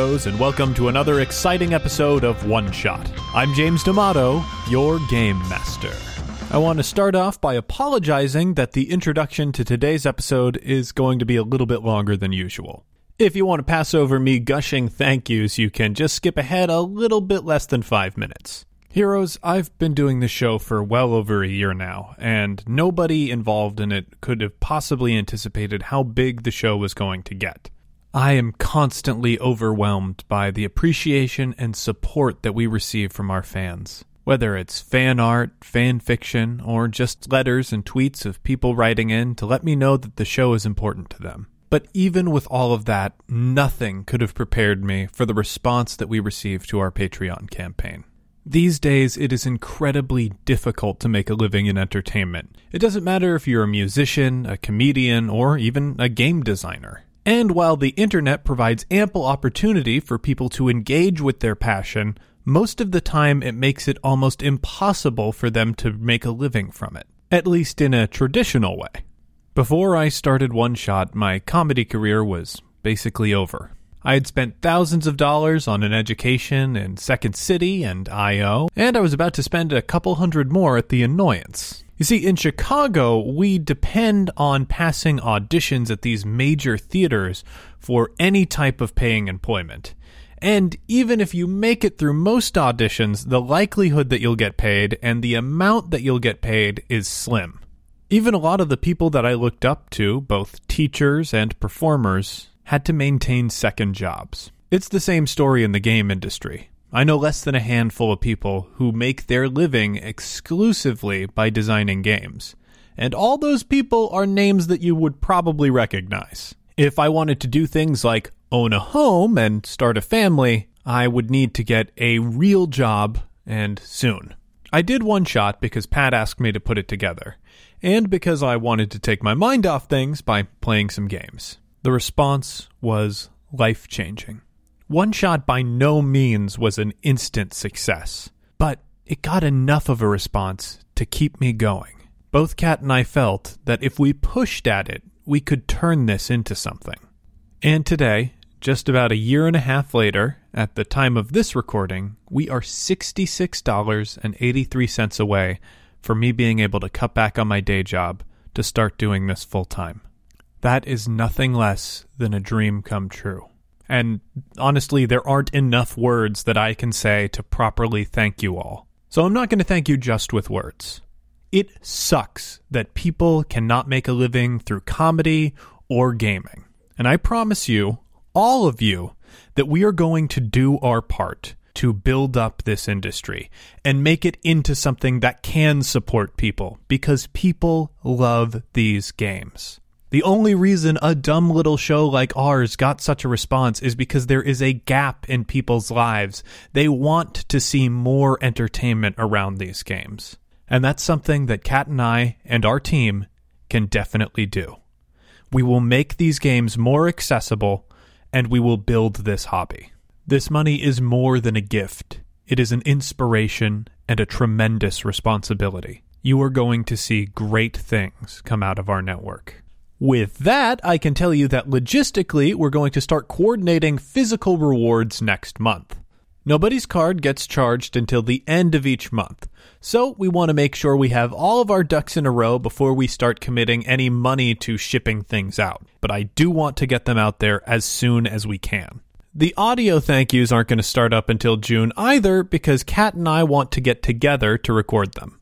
heroes, and welcome to another exciting episode of One Shot. I'm James D'Amato, your game master. I want to start off by apologizing that the introduction to today's episode is going to be a little bit longer than usual. If you want to pass over me gushing thank yous, you can just skip ahead a little bit less than five minutes. Heroes, I've been doing this show for well over a year now, and nobody involved in it could have possibly anticipated how big the show was going to get. I am constantly overwhelmed by the appreciation and support that we receive from our fans. Whether it's fan art, fan fiction, or just letters and tweets of people writing in to let me know that the show is important to them. But even with all of that, nothing could have prepared me for the response that we received to our Patreon campaign. These days, it is incredibly difficult to make a living in entertainment. It doesn't matter if you're a musician, a comedian, or even a game designer. And while the internet provides ample opportunity for people to engage with their passion, most of the time it makes it almost impossible for them to make a living from it, at least in a traditional way. Before I started One Shot, my comedy career was basically over. I had spent thousands of dollars on an education in Second City and IO, and I was about to spend a couple hundred more at The Annoyance. You see, in Chicago, we depend on passing auditions at these major theaters for any type of paying employment. And even if you make it through most auditions, the likelihood that you'll get paid and the amount that you'll get paid is slim. Even a lot of the people that I looked up to, both teachers and performers, had to maintain second jobs. It's the same story in the game industry. I know less than a handful of people who make their living exclusively by designing games. And all those people are names that you would probably recognize. If I wanted to do things like own a home and start a family, I would need to get a real job and soon. I did one shot because Pat asked me to put it together, and because I wanted to take my mind off things by playing some games. The response was life changing. One Shot by no means was an instant success, but it got enough of a response to keep me going. Both Kat and I felt that if we pushed at it, we could turn this into something. And today, just about a year and a half later, at the time of this recording, we are $66.83 away from me being able to cut back on my day job to start doing this full time. That is nothing less than a dream come true. And honestly, there aren't enough words that I can say to properly thank you all. So I'm not going to thank you just with words. It sucks that people cannot make a living through comedy or gaming. And I promise you, all of you, that we are going to do our part to build up this industry and make it into something that can support people because people love these games. The only reason a dumb little show like ours got such a response is because there is a gap in people's lives. They want to see more entertainment around these games. And that's something that Kat and I and our team can definitely do. We will make these games more accessible and we will build this hobby. This money is more than a gift. It is an inspiration and a tremendous responsibility. You are going to see great things come out of our network. With that, I can tell you that logistically, we're going to start coordinating physical rewards next month. Nobody's card gets charged until the end of each month, so we want to make sure we have all of our ducks in a row before we start committing any money to shipping things out. But I do want to get them out there as soon as we can. The audio thank yous aren't going to start up until June either because Kat and I want to get together to record them.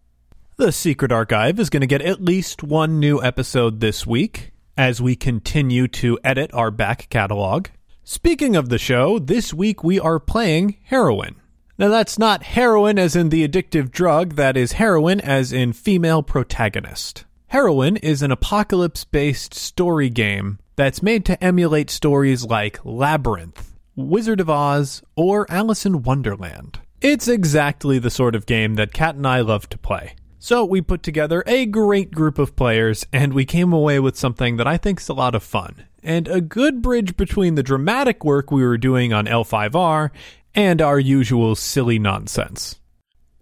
The Secret Archive is going to get at least one new episode this week as we continue to edit our back catalog. Speaking of the show, this week we are playing heroine. Now, that's not heroin as in the addictive drug, that is heroine as in female protagonist. Heroine is an apocalypse based story game that's made to emulate stories like Labyrinth, Wizard of Oz, or Alice in Wonderland. It's exactly the sort of game that Kat and I love to play. So we put together a great group of players and we came away with something that I think is a lot of fun and a good bridge between the dramatic work we were doing on L5R and our usual silly nonsense.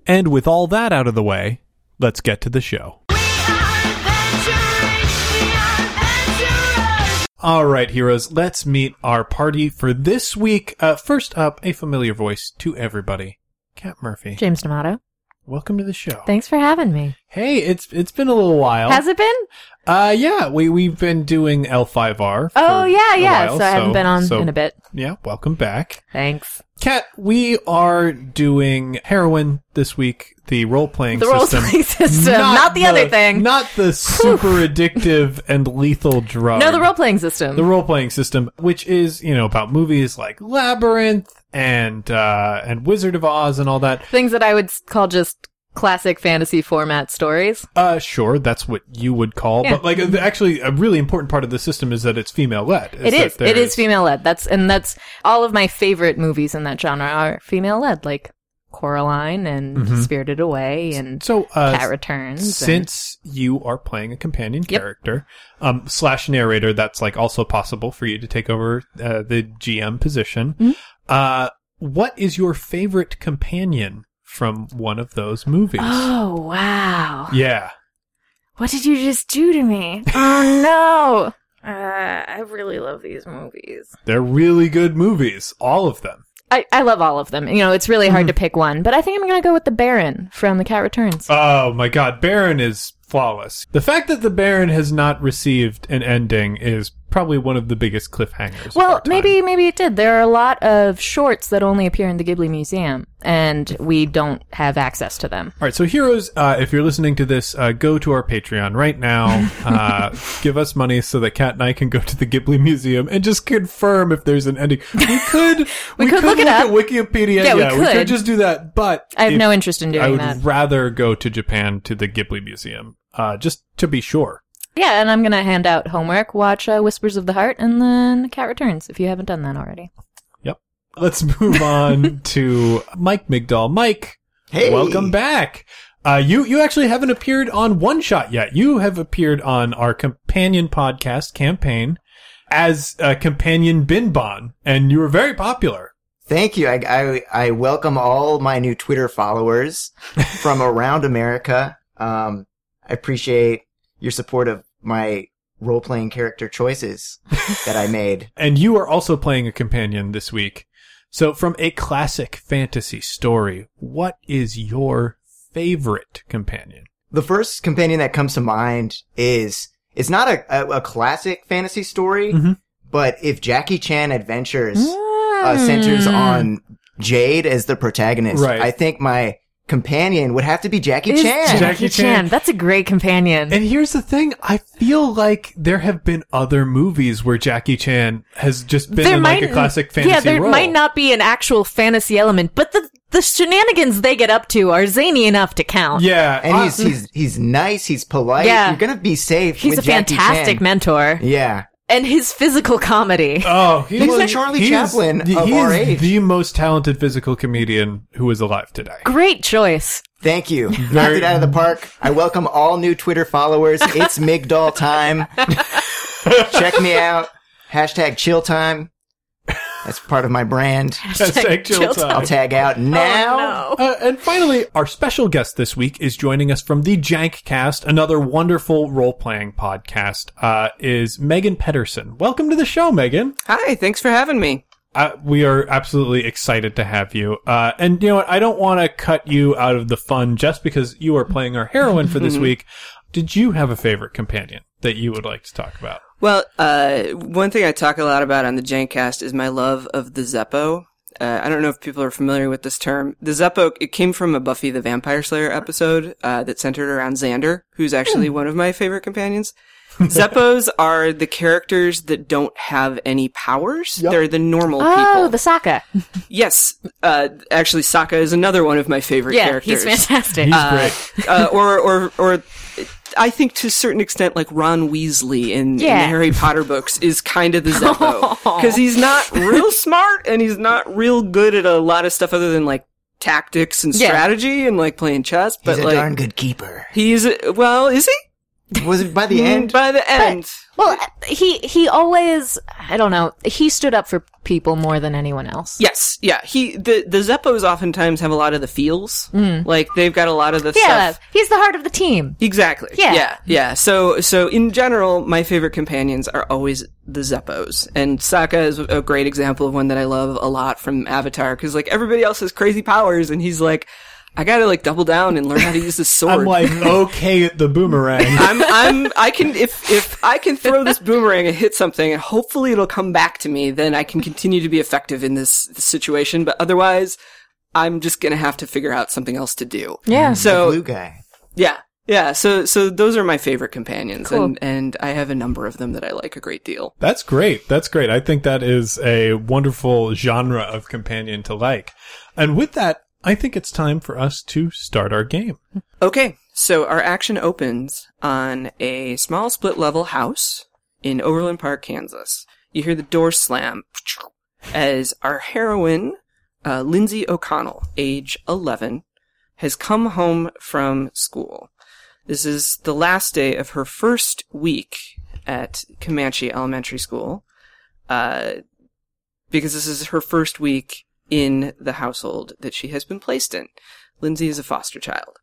And with all that out of the way, let's get to the show. All right, heroes, let's meet our party for this week. Uh, first up, a familiar voice to everybody. Kat Murphy. James D'Amato. Welcome to the show. Thanks for having me. Hey, it's it's been a little while. Has it been? Uh, yeah, we we've been doing L5R. for Oh yeah, yeah. while, so I haven't been on so- in a bit. Yeah, welcome back, Thanks. Kat. We are doing heroine this week. The role playing the role playing system, not, the, other thing. not the super addictive and lethal drug. no, the role playing system. the role playing system, which is you know about movies like Labyrinth and uh, and Wizard of Oz and all that. Things that I would call just classic fantasy format stories. Uh, sure, that's what you would call, Yeah. but like actually, a really important part of the system is that it's female led. It is. It is female led. That's and that's all of my favorite movies in that genre are female led, like Coraline and Mhm. Spirited Away and So, uh, Cat Returns. and- since you are playing a companion Yep. character, um, slash narrator, that's like also possible for you to take over uh, the GM position. Mhm. Uh, what is your favorite companion from one of those movies? oh wow! Yeah. What did you just do to me? Oh no! Uh, I really love these movies. They're really good movies, all of them. I, I love all of them. You know, it's really hard to mm-hmm. pick one, but I think I'm gonna go with the Baron from The Cat Returns. Oh my god, Baron is flawless. The fact that the Baron has not received an ending is probably one of the biggest cliffhangers. well, maybe maybe it did. There are a lot of shorts that only appear in the Ghibli Museum, and we don't have access to them. All right, so heroes, uh, if you're listening to this, uh, go to our Patreon right now. Uh, give us money so that Kat and I can go to the Ghibli Museum and just confirm if there's an ending. We could, we, could look it at. Wikipedia. Yeah, we we could could. just do that. But I have no interest in doing that. I would that. rather go to Japan to the Ghibli Museum, uh, just to be sure. Yeah, and I'm gonna hand out homework. Watch uh, Whispers of the Heart, and then The Cat Returns if you haven't done that already. Yep. Let's move on to Mike Migdal. Mike, Hey, welcome back. Uh, you you actually haven't appeared on One Shot yet. You have appeared on our companion podcast campaign as a companion Binbon, and you were very popular. Thank you. I, I I welcome all my new Twitter followers from around America. Um, I appreciate your support of my role playing character choices that I made. And you are also playing a companion this week. So, from a classic fantasy story, what is your favorite companion? The first companion that comes to mind is it's not a, a, a classic fantasy story, Mhm. but if Jackie Chan Adventures uh, centers on Jade as the protagonist, Right. I think my companion would have to be Jackie It is Chan. Jackie, Jackie Chan. Chan. That's a great companion. And here's the thing, I feel like there have been other movies where Jackie Chan has just been in like a classic fantasy yeah, there role. might not be an actual fantasy element, but the the shenanigans they get up to are zany enough to count. Yeah, and uh, he's he's he's nice. He's polite. Yeah. You're gonna be safe. He's with a Jackie fantastic Chan. mentor, Yeah, and his physical comedy. Oh, he He's was- the Charlie he Chaplin the- of he our is age. the most talented physical comedian who is alive today. Great choice. thank you. Knocked Very- it out of the park. I welcome all new Twitter followers. It's Migdal time. Check me out. Hashtag chill time. That's part of my brand. Hashtag chill time. I'll tag out now. Oh, no. Uh, and finally, our special guest this week is joining us from the Jank Cast, another wonderful role playing podcast. Uh, is Megan Pedersen. Welcome to the show, Megan. Hi, thanks for having me. Uh, we are absolutely excited to have you. Uh, and you know what? I don't want to cut you out of the fun just because you are playing our heroine for this week. Did you have a favorite companion that you would like to talk about? Well, uh, one thing I talk a lot about on the Jankcast is my love of the Zeppo. Uh, I don't know if people are familiar with this term. The Zeppo, it came from a Buffy the Vampire Slayer episode, uh, that centered around Xander, who's actually one of my favorite companions. Zeppos are the characters that don't have any powers. They're the normal Oh, people. Oh, the Sokka. yes, uh, actually, Sokka is another one of my favorite Yeah, characters. he's fantastic. He's uh, great. uh, or or or I think to a certain extent, like Ron Weasley in, in the Harry Potter books is kind of the Zeppo because he's not real smart and he's not real good at a lot of stuff other than like tactics and Yeah. strategy and like playing chess. But He's a like darn good keeper. he's well, is he? Was it by the end? By the end. Well, he he always I don't know. He stood up for people more than anyone else. Yes, yeah. He the the Zeppos oftentimes have a lot of the feels. Like they've got a lot of the Mm. Yeah, stuff. he's the heart of the team. Exactly. Yeah. Yeah. Yeah. So so in general, my favorite companions are always the Zeppos, and Sokka is a great example of one that I love a lot from Avatar because like everybody else has crazy powers, and he's like, I gotta like double down and learn how to use this sword. I'm like okay at the boomerang. I'm, I'm, I can, if, if I can throw this boomerang and hit something and hopefully it'll come back to me, then I can continue to be effective in this, this situation. But otherwise, I'm just gonna have to figure out something else to do. Yeah. Mm, so, Blue guy. yeah. Yeah, so so those are my favorite companions, Cool. and and I have a number of them that I like a great deal. That's great. That's great. I think that is a wonderful genre of companion to like. And with that, I think it's time for us to start our game. Okay, so our action opens on a small split level house in Overland Park, Kansas. You hear the door slam as our heroine, uh, Lindsay O'Connell, age 11, has come home from school. This is the last day of her first week at Comanche Elementary School, uh, because this is her first week in the household that she has been placed in. Lindsay is a foster child.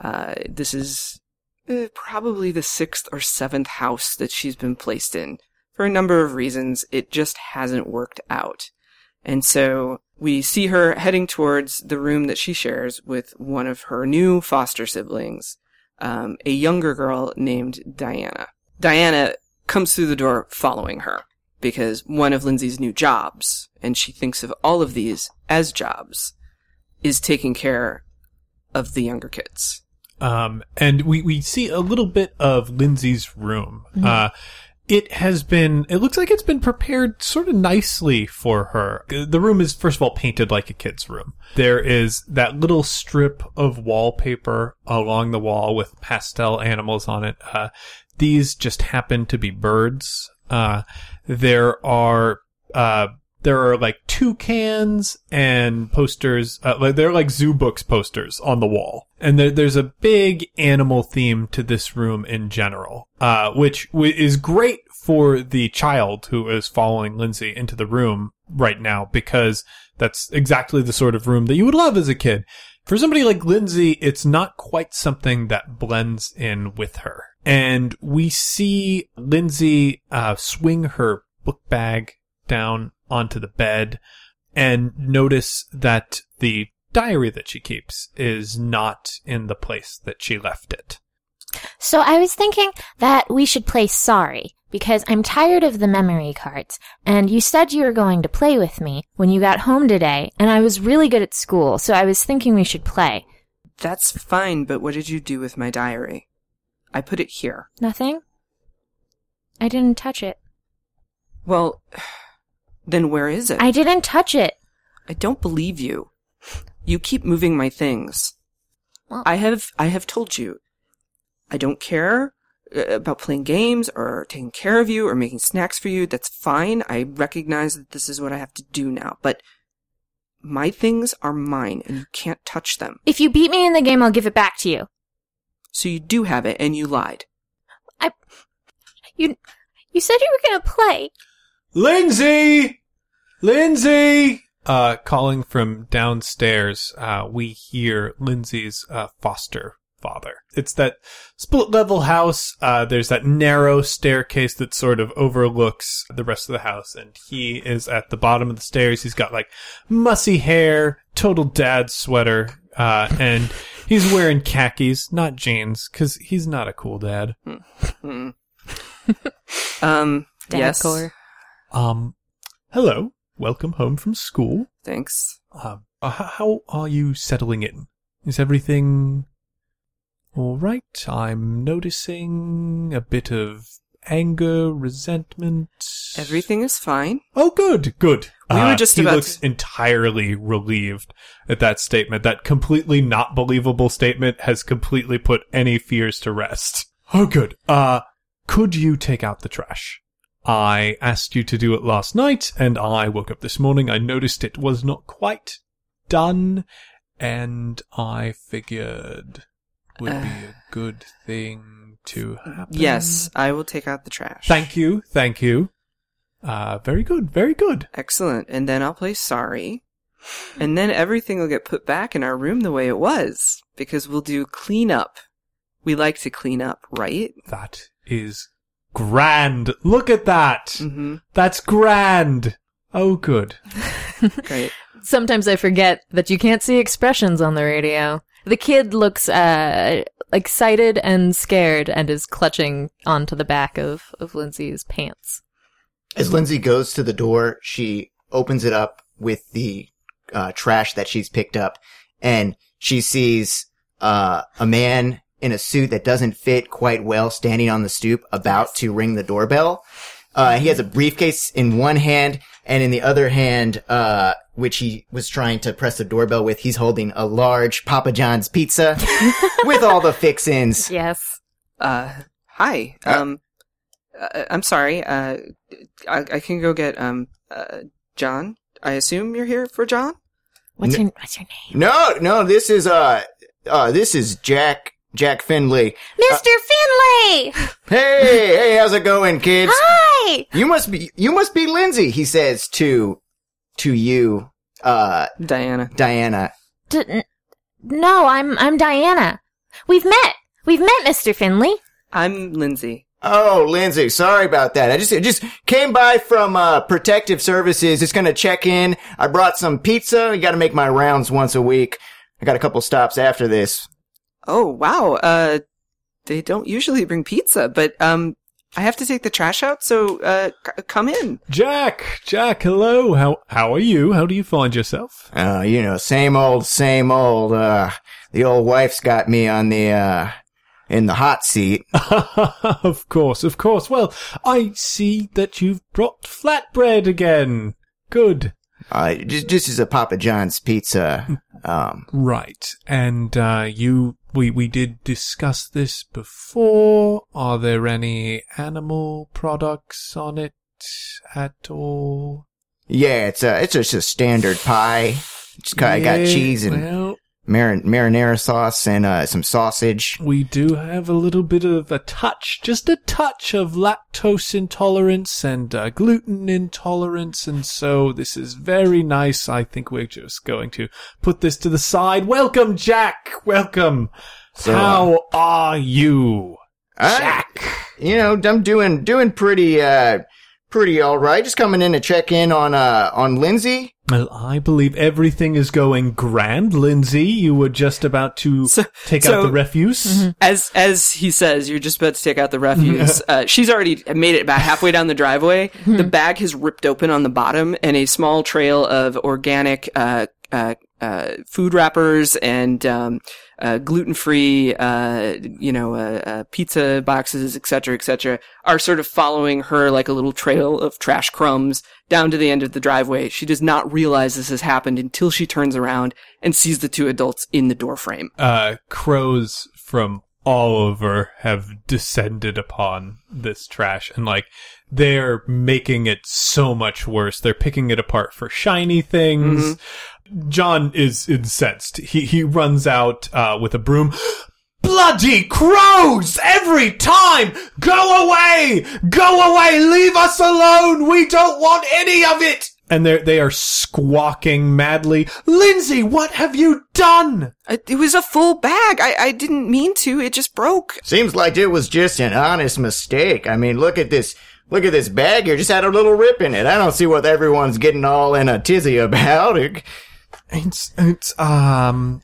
Uh, this is uh, probably the sixth or seventh house that she's been placed in. For a number of reasons, it just hasn't worked out. And so we see her heading towards the room that she shares with one of her new foster siblings, um, a younger girl named Diana. Diana comes through the door following her because one of Lindsay's new jobs, and she thinks of all of these as jobs, is taking care of the younger kids. Um, and we, we see a little bit of Lindsay's room. Uh, it has been, it looks like it's been prepared sort of nicely for her. The room is, first of all, painted like a kid's room. There is that little strip of wallpaper along the wall with pastel animals on it. Uh, these just happen to be birds. Uh, there are, uh, there are like toucans and posters. Uh, like they're like zoo books posters on the wall, and there, there's a big animal theme to this room in general, uh, which w- is great for the child who is following Lindsay into the room right now because that's exactly the sort of room that you would love as a kid. For somebody like Lindsay, it's not quite something that blends in with her. And we see Lindsay uh, swing her book bag down onto the bed and notice that the diary that she keeps is not in the place that she left it. So I was thinking that we should play Sorry, because I'm tired of the memory cards, and you said you were going to play with me when you got home today, and I was really good at school, so I was thinking we should play. That's fine, but what did you do with my diary? I put it here. Nothing? I didn't touch it. Well, then where is it? I didn't touch it. I don't believe you. You keep moving my things. Well- I have I have told you. I don't care uh, about playing games or taking care of you or making snacks for you. That's fine. I recognize that this is what I have to do now, but my things are mine and you can't touch them. If you beat me in the game, I'll give it back to you. So you do have it and you lied. I. You, you said you were gonna play. Lindsay! Lindsay! Uh, calling from downstairs, uh, we hear Lindsay's, uh, foster father. It's that split level house. Uh, there's that narrow staircase that sort of overlooks the rest of the house, and he is at the bottom of the stairs. He's got like mussy hair, total dad sweater, uh, and he's wearing khakis, not jeans, cause he's not a cool dad. Um, Dad yes. core. Um, hello. Welcome home from school. Thanks. Um, uh, h- how are you settling in? Is everything all right? I'm noticing a bit of anger, resentment. Everything is fine. Oh, good, good. We were Uh, just he about looks to- entirely relieved at that statement. That completely not believable statement has completely put any fears to rest. Oh, good. Uh, could you take out the trash? I asked you to do it last night, and I woke up this morning. I noticed it was not quite done, and I figured would be a good thing to happen. Yes, I will take out the trash. Thank you. Thank you. Uh, very good. Very good. Excellent. And then I'll play sorry. And then everything will get put back in our room the way it was because we'll do clean up. We like to clean up, right? That is grand. Look at that. Mm-hmm. That's grand. Oh, good. Great. Sometimes I forget that you can't see expressions on the radio. The kid looks uh, excited and scared and is clutching onto the back of, of Lindsay's pants. As Lindsay goes to the door, she opens it up with the uh, trash that she's picked up, and she sees uh, a man in a suit that doesn't fit quite well standing on the stoop, about to ring the doorbell. Uh, he has a briefcase in one hand, and in the other hand, uh, which he was trying to press the doorbell with, he's holding a large Papa John's pizza with all the fixins. Yes. Uh, hi. Uh, Um, uh, I'm sorry. Uh, I, I can go get, um, uh, John. I assume you're here for John? What's N- your What's your name, No, no, this is uh, uh, this is Jack Jack Finley. Mister Finley? Hey, hey, how's it going, kids? Hi. You must be you must be Lindsay. He says to to you, uh, Diana. Diana. D- n- no, I'm I'm Diana. We've met. We've met, Mister Finley. I'm Lindsay. Oh, Lindsay, sorry about that. I just I just came by from uh Protective Services. Just gonna check in. I brought some pizza. You got to make my rounds once a week. I got a couple stops after this. Oh, wow. Uh, they don't usually bring pizza, but, um, I have to take the trash out, so, uh, c- come in. Jack, Jack, hello. How how are you? How do you find yourself? Uh, you know, same old, same old. Uh, the old wife's got me on the uh in the hot seat. of course, of course. Well, I see that you've brought flatbread again. Good. Uh, just, just as a Papa John's pizza. Um, Right. And uh you we we did discuss this before. Are there any animal products on it at all? yeah, it's a, it's just a standard pie. It's got, I got cheese and well, marin- marinara sauce and uh, some sausage. we do have a little bit of a touch, just a touch of lactose intolerance and uh, gluten intolerance, and so this is very nice. I think we're just going to put this to the side. Welcome, Jack. Welcome. So, uh, How are you, I- Jack? you know, I'm doing doing pretty uh pretty all right. Just coming in to check in on uh on Lindsay. Well, I believe everything is going grand. Lindsay, you were just about to So- take so- out the refuse. As, as he says, you're just about to take out the refuse. uh, she's already made it about halfway down the driveway. the bag has ripped open on the bottom and a small trail of organic, uh, uh, uh, food wrappers and, um, uh, gluten-free, uh, you know, uh, uh, pizza boxes, et cetera, et cetera, are sort of following her like a little trail of trash crumbs down to the end of the driveway. She does not realize this has happened until she turns around and sees the two adults in the doorframe. uh, crows from all over have descended upon this trash and like they're making it so much worse. They're picking it apart for shiny things. John is incensed. He he runs out uh, with a broom. Bloody crows! Every time! Go away! Go away! Leave us alone! We don't want any of it! And they they are squawking madly. Lindsay, what have you done? Uh, It was a full bag. I, I didn't mean to. It just broke. Seems like it was just an honest mistake. I mean, look at this. Look at this bag here. Just had a little rip in it. I don't see what everyone's getting all in a tizzy about. It- It's, it's, um,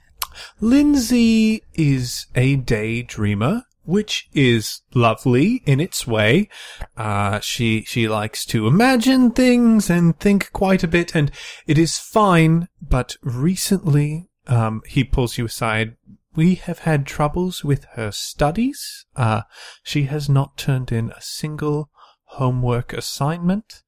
Lindsay is a daydreamer, which is lovely in its way. Uh, she, she likes to imagine things and think quite a bit, and it is fine, but recently, um, he pulls you aside. We have had troubles with her studies. Uh, she has not turned in a single homework assignment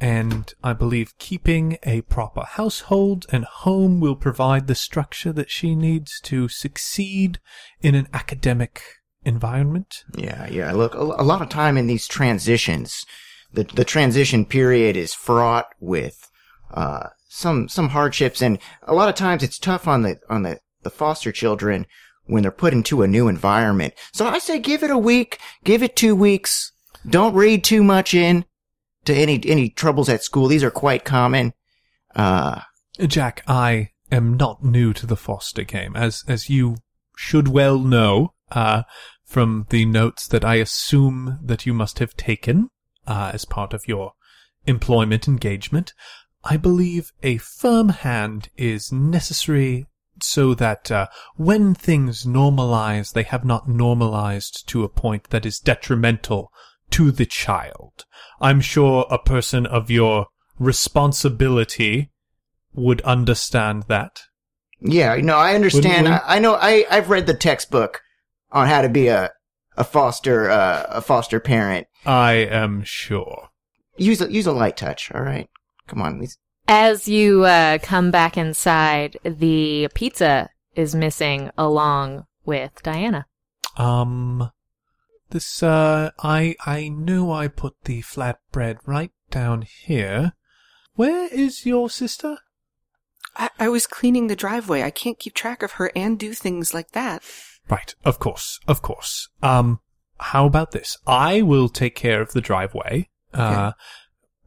and I believe keeping a proper household and home will provide the structure that she needs to succeed in an academic environment. Yeah, yeah. Look, a, lot of time in these transitions, the the transition period is fraught with uh, some some hardships, and a lot of times it's tough on the on the the foster children when they're put into a new environment. So I say give it a week, give it two weeks. Don't read too much in to any, any troubles at school. These are quite common. Uh, Jack, I am not new to the foster game, as as you should well know uh, from the notes that I assume that you must have taken uh, as part of your employment engagement. I believe a firm hand is necessary so that uh, when things normalize, they have not normalized to a point that is detrimental to the child. I'm sure a person of your responsibility would understand that. yeah, no, I understand. I, I know, I, I've read the textbook on how to be a, a foster, uh, a foster parent. I am sure. Use a, use a light touch. All right. Come on. These, As you uh, come back inside, the pizza is missing along with Diana. Um, this, uh, I, I know I put the flatbread right down here. Where is your sister? I, I was cleaning the driveway. I can't keep track of her and do things like that. Right, of course, of course. Um, how about this? I will take care of the driveway. Uh,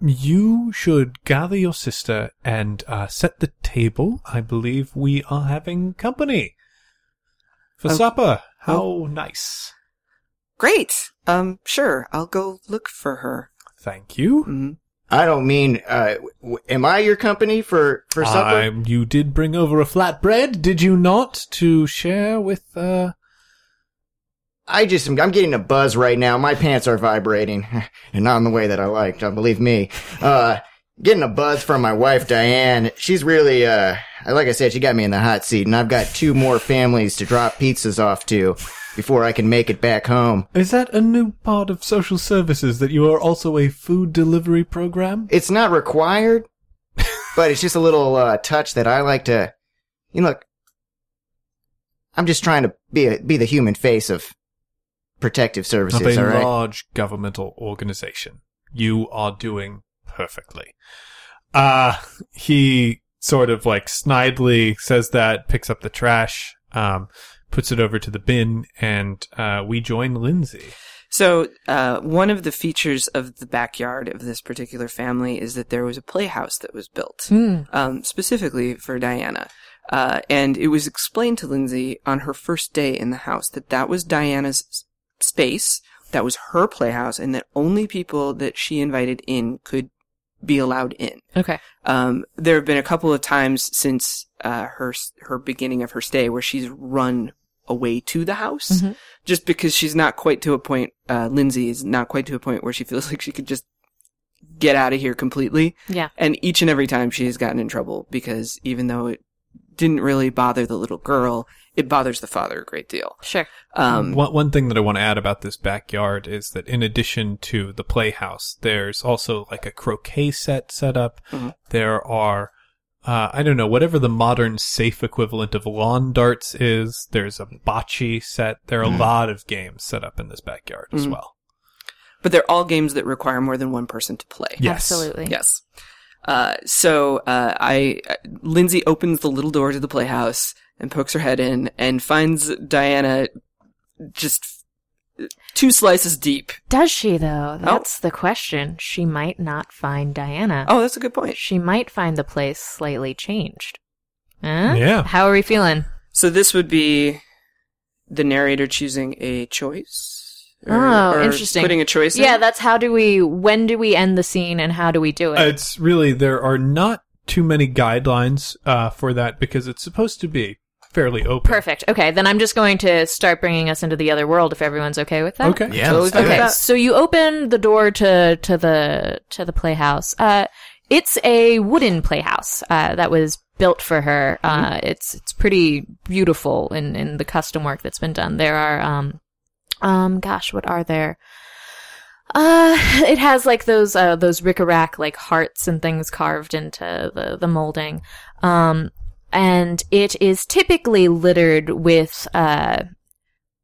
you should gather your sister and, uh, set the table. I believe we are having company. For Oh. supper. How nice. Great. Um, sure. I'll go look for her. Thank you. Mhm. I don't mean, uh, w- am I your company for, for supper? I- you did bring over a flatbread, did you not, to share with, uh, I just, I'm getting a buzz right now. My pants are vibrating and not in the way that I like, don't believe me. Uh, getting a buzz from my wife, Diane. She's really, uh, like I said, she got me in the hot seat and I've got two more families to drop pizzas off to before I can make it back home. is that a new part of social services that you are also a food delivery program? It's not required, but it's just a little, uh, touch that I like to, you know, look, I'm just trying to be a, be the human face of protective services, of a all right? large governmental organization. You are doing perfectly. Uh, he sort of like snidely says that, picks up the trash, um, puts it over to the bin, and, uh, we join Lindsay. So, uh, one of the features of the backyard of this particular family is that there was a playhouse that was built, um, specifically for Diana. Uh, and it was explained to Lindsay on her first day in the house that that was Diana's space, that was her playhouse, and that only people that she invited in could be allowed in. Okay. Um, there have been a couple of times since uh, her her beginning of her stay where she's run away to the house, Mhm. just because she's not quite to a point. Uh, Lindsay is not quite to a point where she feels like she could just get out of here completely. Yeah. And each and every time she has gotten in trouble because even though it didn't really bother the little girl, it bothers the father a great deal. Sure. Um, One, one thing that I want to add about this backyard is that in addition to the playhouse, there's also like a croquet set set up. Mhm. There are, uh, I don't know, whatever the modern safe equivalent of lawn darts is. There's a bocce set. There are a lot of games set up in this backyard as Mhm. well. but they're all games that require more than one person to play. Yes. Absolutely. Yes. Uh, so uh, I uh, Lindsay opens the little door to the playhouse and pokes her head in and finds Diana just two slices deep. Does she though? That's the question. She might not find Diana. Oh, that's a good point. She might find the place slightly changed. Huh? Yeah. How are we feeling? So this would be the narrator choosing a choice. Oh, interesting. Putting a choice. Yeah, in? that's how do we, when do we end the scene and how do we do it? It's really, there are not too many guidelines, uh, for that because it's supposed to be fairly open. Perfect. Okay, then I'm just going to start bringing us into the other world if everyone's okay with that. Okay. Yeah, Totally let's do fine with it. Okay, that. so you open the door to to the to the playhouse. Uh, it's a wooden playhouse uh, that was built for her. Uh, it's it's pretty beautiful in in the custom work that's been done. There are um um gosh, what are there? Uh, it has like those uh those rickrack like hearts and things carved into the the molding. Um, and it is typically littered with uh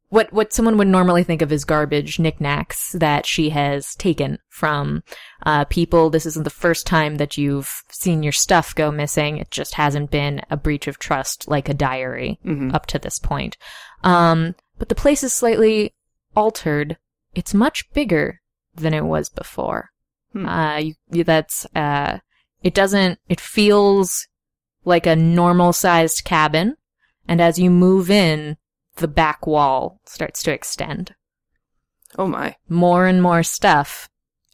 what what someone would normally think of as garbage knickknacks that she has taken from uh, people. This isn't the first time that you've seen your stuff go missing. It just hasn't been a breach of trust like a diary Mhm. up to this point. Um, but the place is slightly altered. It's much bigger than it was before. Hmm. Uh, you, you- that's uh, it doesn't. It feels like a normal sized cabin, and as you move in, the back wall starts to extend. Oh my. More and more stuff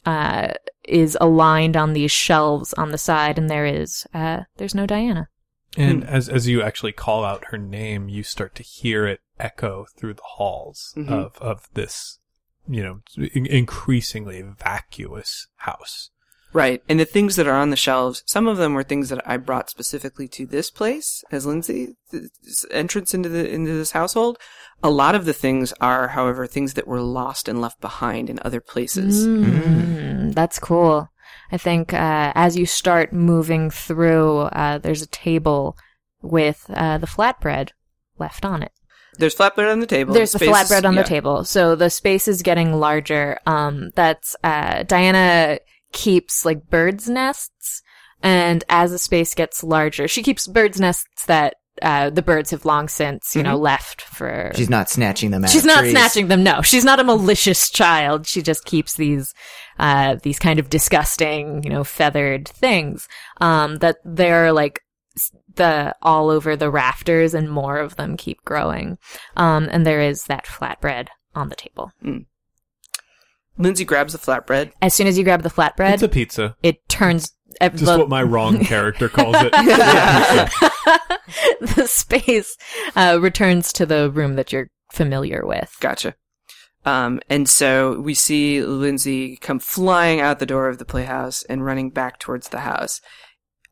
uh, is aligned on these shelves on the side, and there is uh, there's no Diana. And Hmm. as as you actually call out her name, you start to hear it echo through the halls Mhm. of of this, you know, in- increasingly vacuous house. Right. And the things that are on the shelves, some of them were things that I brought specifically to this place as Lindsay, this entrance into the, into this household. A lot of the things are, however, things that were lost and left behind in other places. Mm, That's cool. I think uh, as you start moving through, uh, there's a table with uh, the flatbread left on it. There's flatbread on the table. There's the Space- flatbread on yeah. the table, so the space is getting larger. Um, that's uh, Diana keeps like birds' nests, and as the space gets larger, she keeps birds' nests that uh, the birds have long since, you know, left for. She's not snatching them out. She's not trees. snatching them. No, she's not a malicious child. She just keeps these, uh, these kind of disgusting, you know, feathered things, um, that they're like the all over the rafters and more of them keep growing. Um, and there is that flatbread on the table. Lindsay grabs the flatbread. As soon as you grab the flatbread, It's a pizza. it turns, uh, Just the- what my wrong character calls it. the space, uh, returns to the room that you're familiar with. Gotcha. Um, and so we see Lindsay come flying out the door of the playhouse and running back towards the house.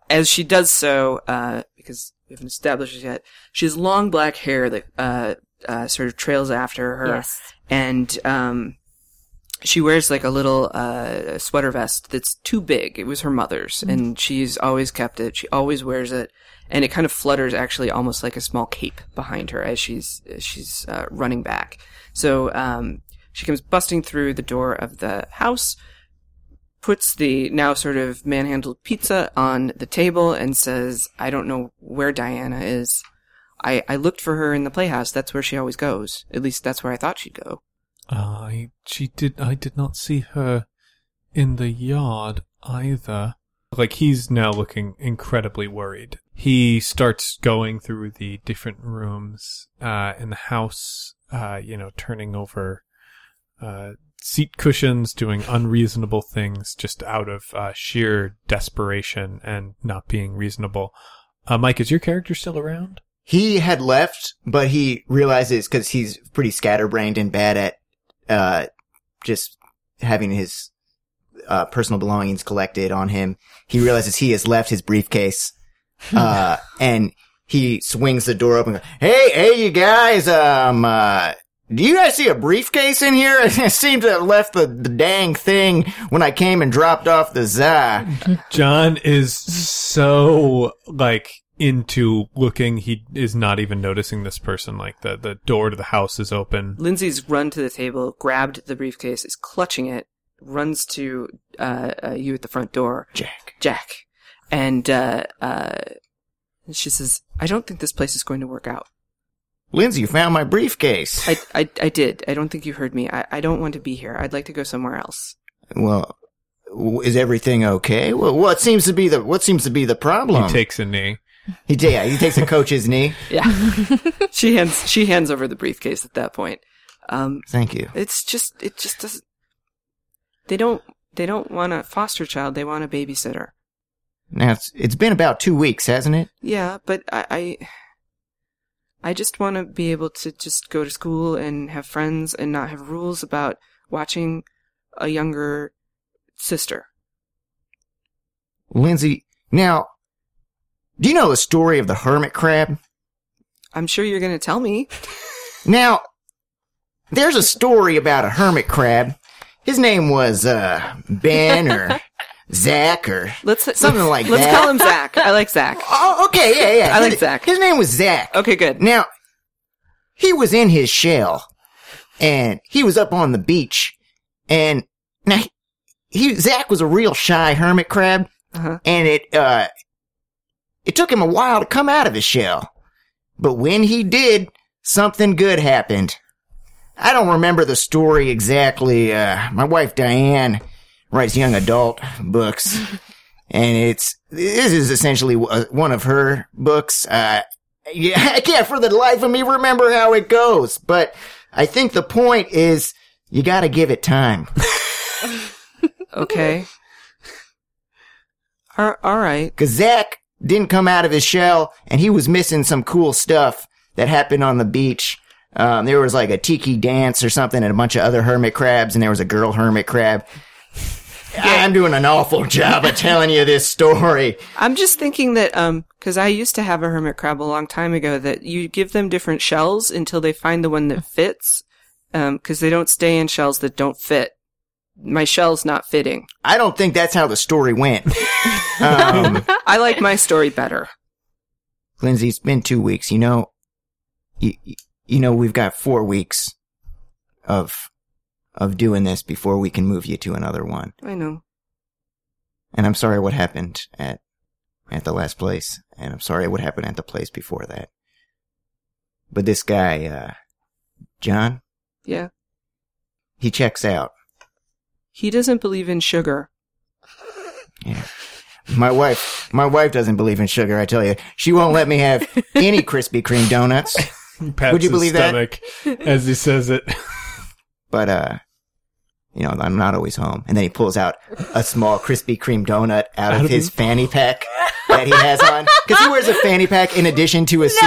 As she does so, uh, because we haven't established it yet, she has long black hair that, uh, uh, sort of trails after her. Yes. And, um, she wears like a little, uh, sweater vest that's too big. It was her mother's and she's always kept it. She always wears it. And it kind of flutters actually almost like a small cape behind her as she's, as she's, uh, running back. So, um, she comes busting through the door of the house, puts the now sort of manhandled pizza on the table and says, I don't know where Diana is. I, I looked for her in the playhouse. That's where she always goes. At least that's where I thought she'd go. I she did I did not see her in the yard either. Like he's now looking incredibly worried. He starts going through the different rooms uh in the house, uh, you know, turning over uh seat cushions, doing unreasonable things just out of uh sheer desperation and not being reasonable. Uh Mike, is your character still around? He had left, but he realizes because he's pretty scatterbrained and bad at uh, just having his uh, personal belongings collected on him. He realizes he has left his briefcase, uh, and he swings the door open. Hey, hey, you guys! Um, uh, do you guys see a briefcase in here? I seem to have left the, the dang thing when I came and dropped off the za. John is so like into looking. He is not even noticing this person. Like the the door to the house is open. Lindsay's run to the table, grabbed the briefcase, is clutching it, runs to uh, uh, you at the front door, Jack. Jack, and uh, uh, she says, "I don't think this place is going to work out." Lindsay, you found my briefcase. I, I, I did. I don't think you heard me. I, I don't want to be here. I'd like to go somewhere else. Well, is everything okay? Well, what seems to be the what seems to be the problem? He takes a knee. He, yeah, he takes a coach's knee. Yeah. she hands she hands over the briefcase at that point. Um, Thank you. it's just it just doesn't. They don't they don't want a foster child. They want a babysitter. Now it's it's been about two weeks, hasn't it? Yeah, but I I, I just want to be able to just go to school and have friends and not have rules about watching a younger sister. Lindsay, now, do you know the story of the hermit crab? I'm sure you're going to tell me. Now, there's a story about a hermit crab. His name was uh Ben or Zach or Let's Something let's- like let's that. call him Zach. I like Zach. Oh, okay, yeah, yeah. I like His- Zach. His name was Zach. Okay, good. Now, he was in his shell, and he was up on the beach, and now he, he Zach was a real shy hermit crab, Uh-huh. and it uh, it took him a while to come out of his shell, but when he did, something good happened. I don't remember the story exactly. Uh, my wife Diane writes young adult books, and it's this is essentially uh, one of her books. Uh, yeah, I can't for the life of me remember how it goes, but I think the point is you got to give it time. Okay. All, all right. Cause Zach didn't come out of his shell and he was missing some cool stuff that happened on the beach. Um, there was like a tiki dance or something and a bunch of other hermit crabs and there was a girl hermit crab. I'm doing an awful job of telling you this story. I'm just thinking that, um, cause I used to have a hermit crab a long time ago that you give them different shells until they find the one that fits. Um, cause they don't stay in shells that don't fit. My shell's not fitting. I don't think that's how the story went. um, I like my story better. Lindsay, it's been two weeks. You know, you, you know, we've got four weeks of, of doing this before we can move you to another one. I know. And I'm sorry what happened at, at the last place. And I'm sorry what happened at the place before that. But this guy, uh, John, Yeah. he checks out. He doesn't believe in sugar. Yeah. My wife, my wife doesn't believe in sugar, I tell you. She won't let me have any Krispy Kreme donuts. Pats Would you his believe that? as he says it. But, uh, you know, I'm not always home. And then he pulls out a small Krispy Kreme donut out, Out of of his his- fanny pack that he has on. Cause he wears a fanny pack in addition to a suit.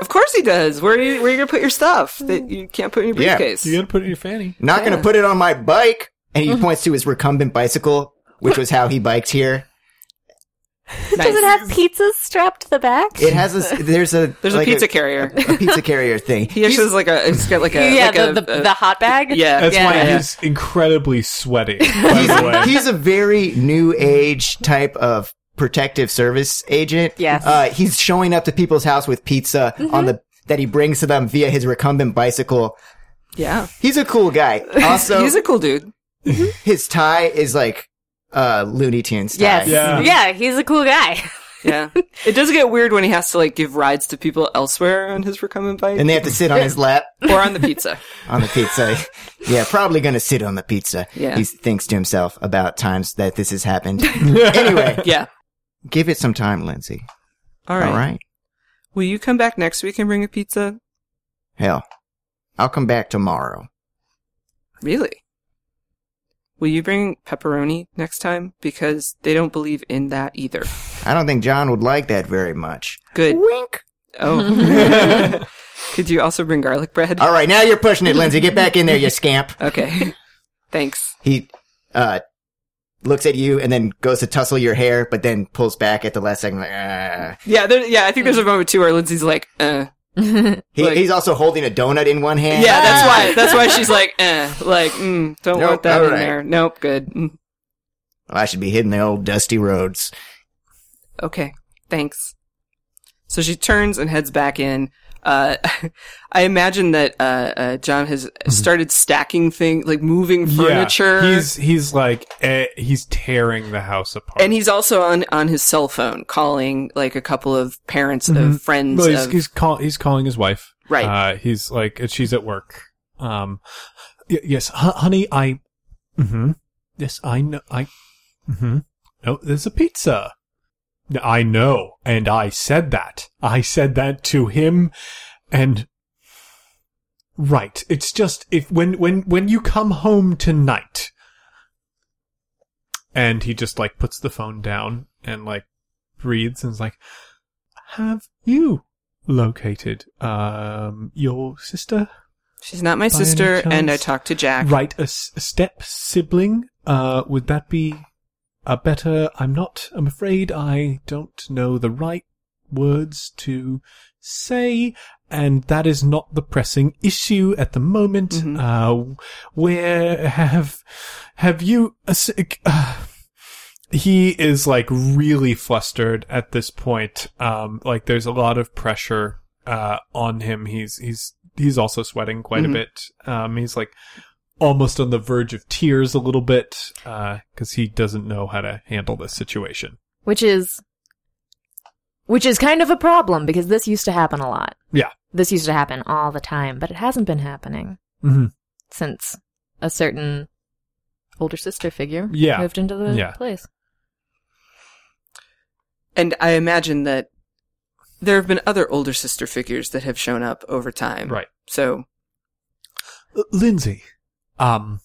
No. Of course he does. Where are you, where are you gonna put your stuff that you can't put in your Yeah. briefcase? You gotta put it in your fanny. Not gonna put it on my bike. And he mm-hmm. points to his recumbent bicycle, which was how he biked here. Nice. Does it have pizzas strapped to the back? It has a, there's a, There's like a pizza carrier. a pizza carrier thing. He actually has like a, it's got like a, yeah, like the, a, the, a- the hot bag. yeah. That's Yeah, why yeah. he's incredibly sweaty, by the way. He's a very new age type of protective service agent. Yes. Uh, he's showing up to people's house with pizza on the, that he brings to them via his recumbent bicycle. yeah. He's a cool guy. Also, He's a cool dude. his tie is like, uh, Looney Tunes tie. Yes. Yeah. Yeah. he's a cool guy. Yeah. it does get weird when he has to like give rides to people elsewhere on his recumbent bike And they have to sit on his lap or on the pizza. on the pizza. yeah, probably gonna sit on the pizza. Yeah. He thinks to himself about times that this has happened. anyway, Yeah. Give it some time, Lindsay. All right. All right. Will you come back next week and bring a pizza? Hell, I'll come back tomorrow. Really? Will you bring pepperoni next time? Because they don't believe in that either. I don't think John would like that very much. Good. Wink. Oh. Could you also bring garlic bread? All right, now you're pushing it, Lindsay. Get back in there, you scamp. Okay. Thanks. He uh looks at you and then goes to tussle your hair, but then pulls back at the last second. Like, ah. Yeah, there, yeah, I think there's a moment too where Lindsay's like, uh. he, Like- he's also holding a donut in one hand. Yeah, that's why, that's why she's like, eh, like, mm, don't Nope, want that in right. there. Nope, good. Mm, Well, I should be hitting the old dusty roads. Okay, thanks. So she turns and heads back in. Uh, I imagine that, uh, uh, John has started stacking things, like moving furniture. Yeah, he's he's like eh, he's tearing the house apart. and he's also on, on his cell phone calling, like, a couple of parents of friends well, he's of, he's, call, he's calling his wife. Right. Uh, he's like she's at work. Um, y- yes, hu- honey, I. Mm-hmm. Yes, I know. I. Mm-hmm. No, there's a pizza. I know, and I said that. I said that to him, and. Right. It's just if when when when you come home tonight. And he just like puts the phone down and like breathes and is like, "Have you located um your sister she's not my sister, and I talked to Jack. right a, s- a step sibling uh would that be a better i'm not i'm afraid i don't know the right words to say and that is not the pressing issue at the moment Mhm. uh where have have you uh, uh, he is like really flustered at this point um like there's a lot of pressure uh on him he's he's he's also sweating quite a bit. Um, he's like almost on the verge of tears a little bit because he doesn't know how to handle this situation. which is which is kind of a problem because this used to happen a lot. Yeah. This used to happen all the time, but it hasn't been happening Mm-hmm. since a certain older sister figure Yeah. moved into the Yeah. place. And I imagine that there have been other older sister figures that have shown up over time. Right. So, Uh, Lindsay, um,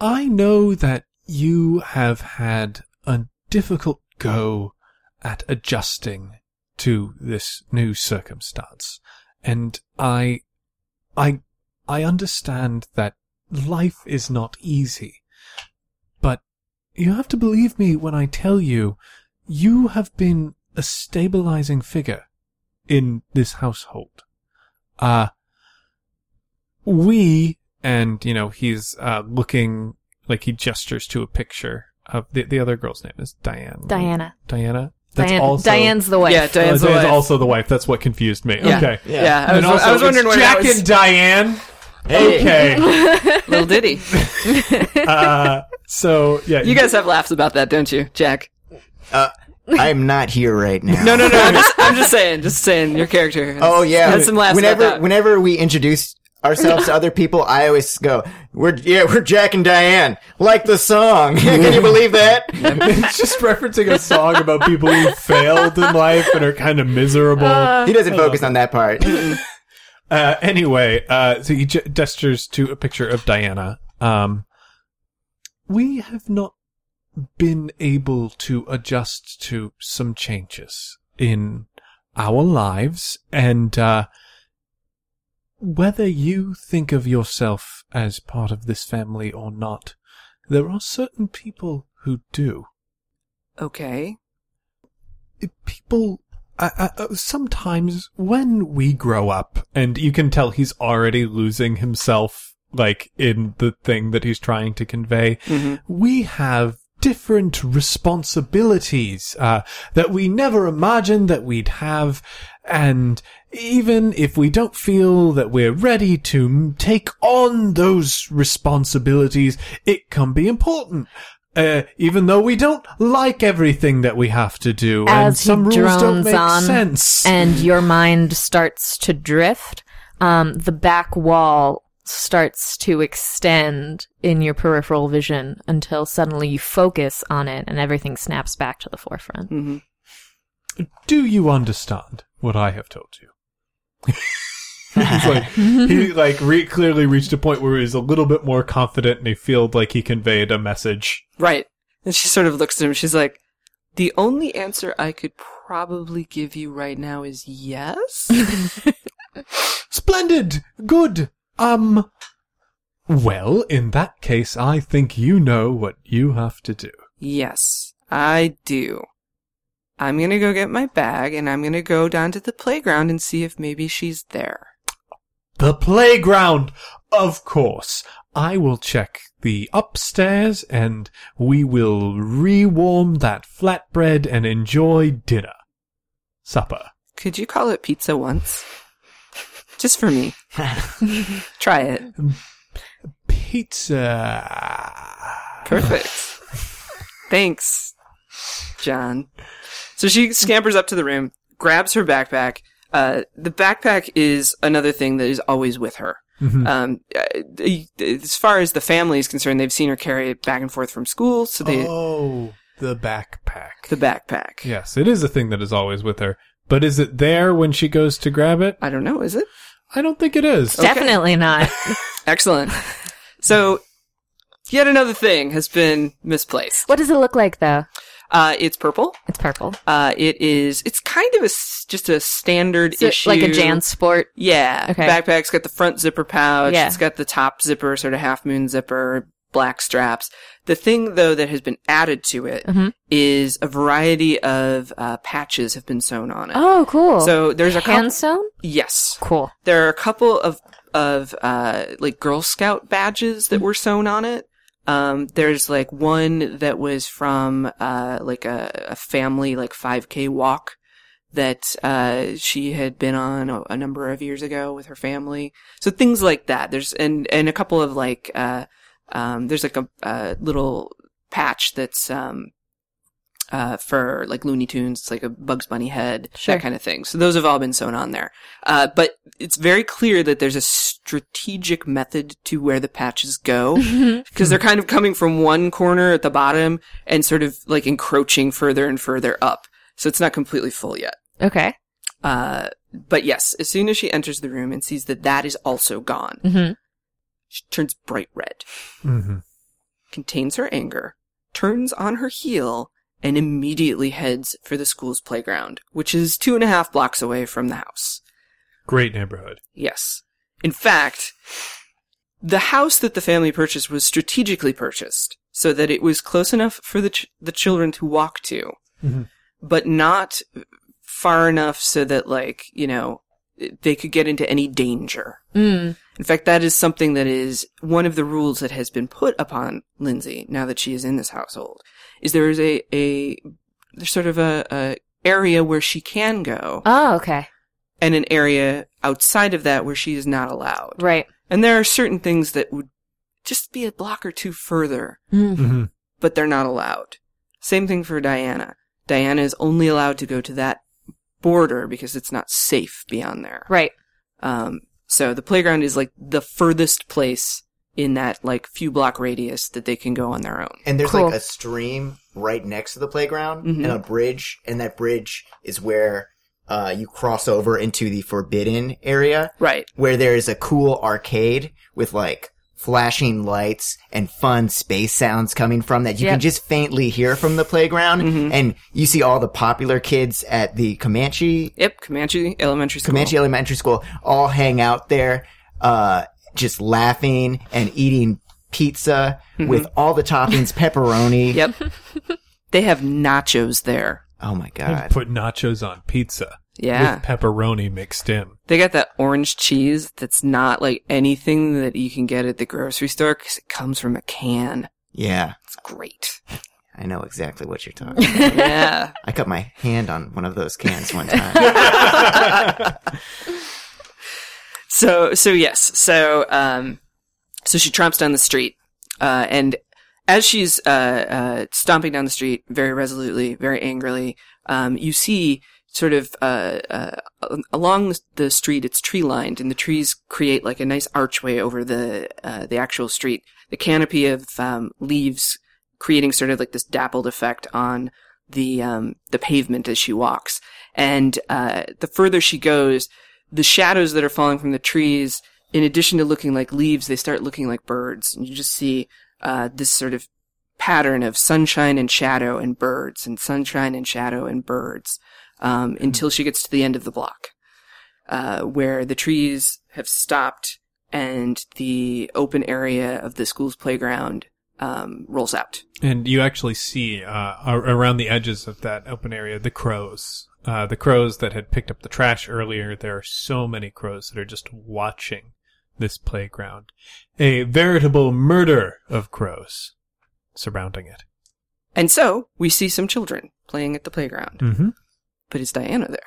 I know that you have had a difficult go at adjusting to this new circumstance, and I, I, I understand that life is not easy, but you have to believe me when I tell you, you have been a stabilizing figure in this household. Uh, we and you know he's uh looking like he gestures to a picture of the the other girl's name is Diane. Diana. Diana. That's Diane, also Diane's the wife. yeah, Oh, Diane's the wife. also the wife. That's what confused me. Yeah. Okay. Yeah. Yeah, I was, also, I was wondering it's where Jack was. and Diane. Hey. Okay. Little ditty. uh, so yeah, You guys have laughs about that, don't you, Jack? I'm not here right now. No, no, no. I'm just, I'm just saying. Just saying. Your character. Has, Oh yeah. Had some laughs whenever about that. whenever we introduce ourselves to other people, I always go, "We're yeah, we're Jack and Diane, like the song." Can you believe that? it's just referencing a song about people who failed in life and are kind of miserable. he doesn't focus on that part. Uh, anyway, uh, so he ge- gestures to a picture of Diana. Um, we have not been able to adjust to some changes in our lives, and uh, whether you think of yourself as part of this family or not, there are certain people who do. Okay. people uh, uh, sometimes when we grow up and you can tell he's already losing himself like in the thing that he's trying to convey we have different responsibilities uh, that we never imagined that we'd have and even if we don't feel that we're ready to take on those responsibilities it can be important uh, even though we don't like everything that we have to do, and As he some rules don't drones make on sense. and your mind starts to drift, um, the back wall starts to extend in your peripheral vision until suddenly you focus on it and everything snaps back to the forefront. Mm-hmm. do you understand what I have told you? he's like, he like re- clearly reached a point where he's a little bit more confident, and he feels like he conveyed a message. Right. And she sort of looks at him. She's like, "The only answer I could probably give you right now is yes." Splendid, good. Um, well, in that case, I think you know what you have to do. yes, I do. I'm gonna go get my bag, and I'm gonna go down to the playground and see if maybe she's there. The playground! Of course. I will check the upstairs and we will rewarm that flatbread and enjoy dinner. Supper. Could you call it pizza once? Just for me. Try it. Pizza. Perfect. Thanks, John. So she scampers up to the room, grabs her backpack. Uh, the backpack is another thing that is always with her. Um, uh, as far as the family is concerned, they've seen her carry it back and forth from school. So they, Oh, the backpack. the backpack. yes, it is a thing that is always with her. But is it there when she goes to grab it? I don't know. Is it I don't think it is. Definitely not. excellent? So yet another thing has been misplaced. what does it look like though? Uh, it's purple. It's purple. Uh, it is. It's kind of a s- just a standard Is it issue, like a JanSport. Yeah. Okay. Backpack's got the front zipper pouch. Yeah. It's got the top zipper, sort of half moon zipper, black straps. The thing though that has been added to it is Mhm. a variety of uh, patches have been sewn on it. Oh, cool. So there's a couple. hand sewn. yes. Cool. There are a couple of of uh like Girl Scout badges Mm-hmm. that were sewn on it. Um, there's like one that was from uh like a, a family like 5K walk that uh, she had been on a, a number of years ago with her family. So things like that. There's and and a couple of like uh, um, there's like a, a little patch that's um, uh, for like Looney Tunes. It's like a Bugs Bunny head, Sure. that kind of thing. So those have all been sewn on there. Uh, but it's very clear that there's a strategic method to where the patches go because they're kind of coming from one corner at the bottom and sort of like encroaching further and further up. So it's not completely full yet. Okay. Uh, but yes, as soon as she enters the room and sees that that is also gone, Mm-hmm. She turns bright red, Mm-hmm. contains her anger, turns on her heel, and immediately heads for the school's playground, which is two and a half blocks away from the house. Great neighborhood. Yes. In fact, the house that the family purchased was strategically purchased so that it was close enough for the ch- the children to walk to, Mhm. but not far enough so that like, you know, they could get into any danger. Mm. In fact, that is something that is one of the rules that has been put upon Lindsay now that she is in this household. Is there is a a there's sort of a, a area where she can go Oh, okay. and an area outside of that where she is not allowed. Right. And there are certain things that would just be a block or two further, Mm. Mm-hmm. but they're not allowed. Same thing for Diana. Diana is only allowed to go to that border because it's not safe beyond there. Right. Um, so the playground is like the furthest place in that like few block radius that they can go on their own. And there's Cool. like a stream right next to the playground Mhm. and a bridge, and that bridge is where uh, you cross over into the forbidden area, Right. where there is a cool arcade with like flashing lights and fun space sounds coming from that you Yep. can just faintly hear from the playground, Mhm. and you see all the popular kids at the Comanche Yep. Comanche Elementary School. Comanche Elementary School all hang out there, uh, just laughing and eating pizza with all the toppings, pepperoni. Yep. they have nachos there. Oh my I'd god. put nachos on pizza Yeah. with pepperoni mixed in. They got that orange cheese that's not like anything that you can get at the grocery store because it comes from a can. Yeah, It's great. I know exactly what you're talking about. Yeah. I cut my hand on one of those cans one time. So, so yes. So, um, so she tromps down the street, uh, and as she's, uh, uh, stomping down the street very resolutely, very angrily, um, you see sort of, uh, uh, along the street, it's tree lined, and the trees create like a nice archway over the, uh, the actual street. The canopy of, um, leaves creating sort of like this dappled effect on the, um, the pavement as she walks. And, uh, the further she goes, the shadows that are falling from the trees, in addition to looking like leaves, they start looking like birds. And you just see uh, this sort of pattern of sunshine and shadow and birds, and sunshine and shadow and birds, um, until she gets to the end of the block, uh, where the trees have stopped and the open area of the school's playground um, rolls out. And you actually see uh, around the edges of that open area the crows. Uh, the crows that had picked up the trash earlier. There are so many crows that are just watching this playground. A veritable murder of crows surrounding it. And so we see some children playing at the playground. Mm-hmm. But is Diana there?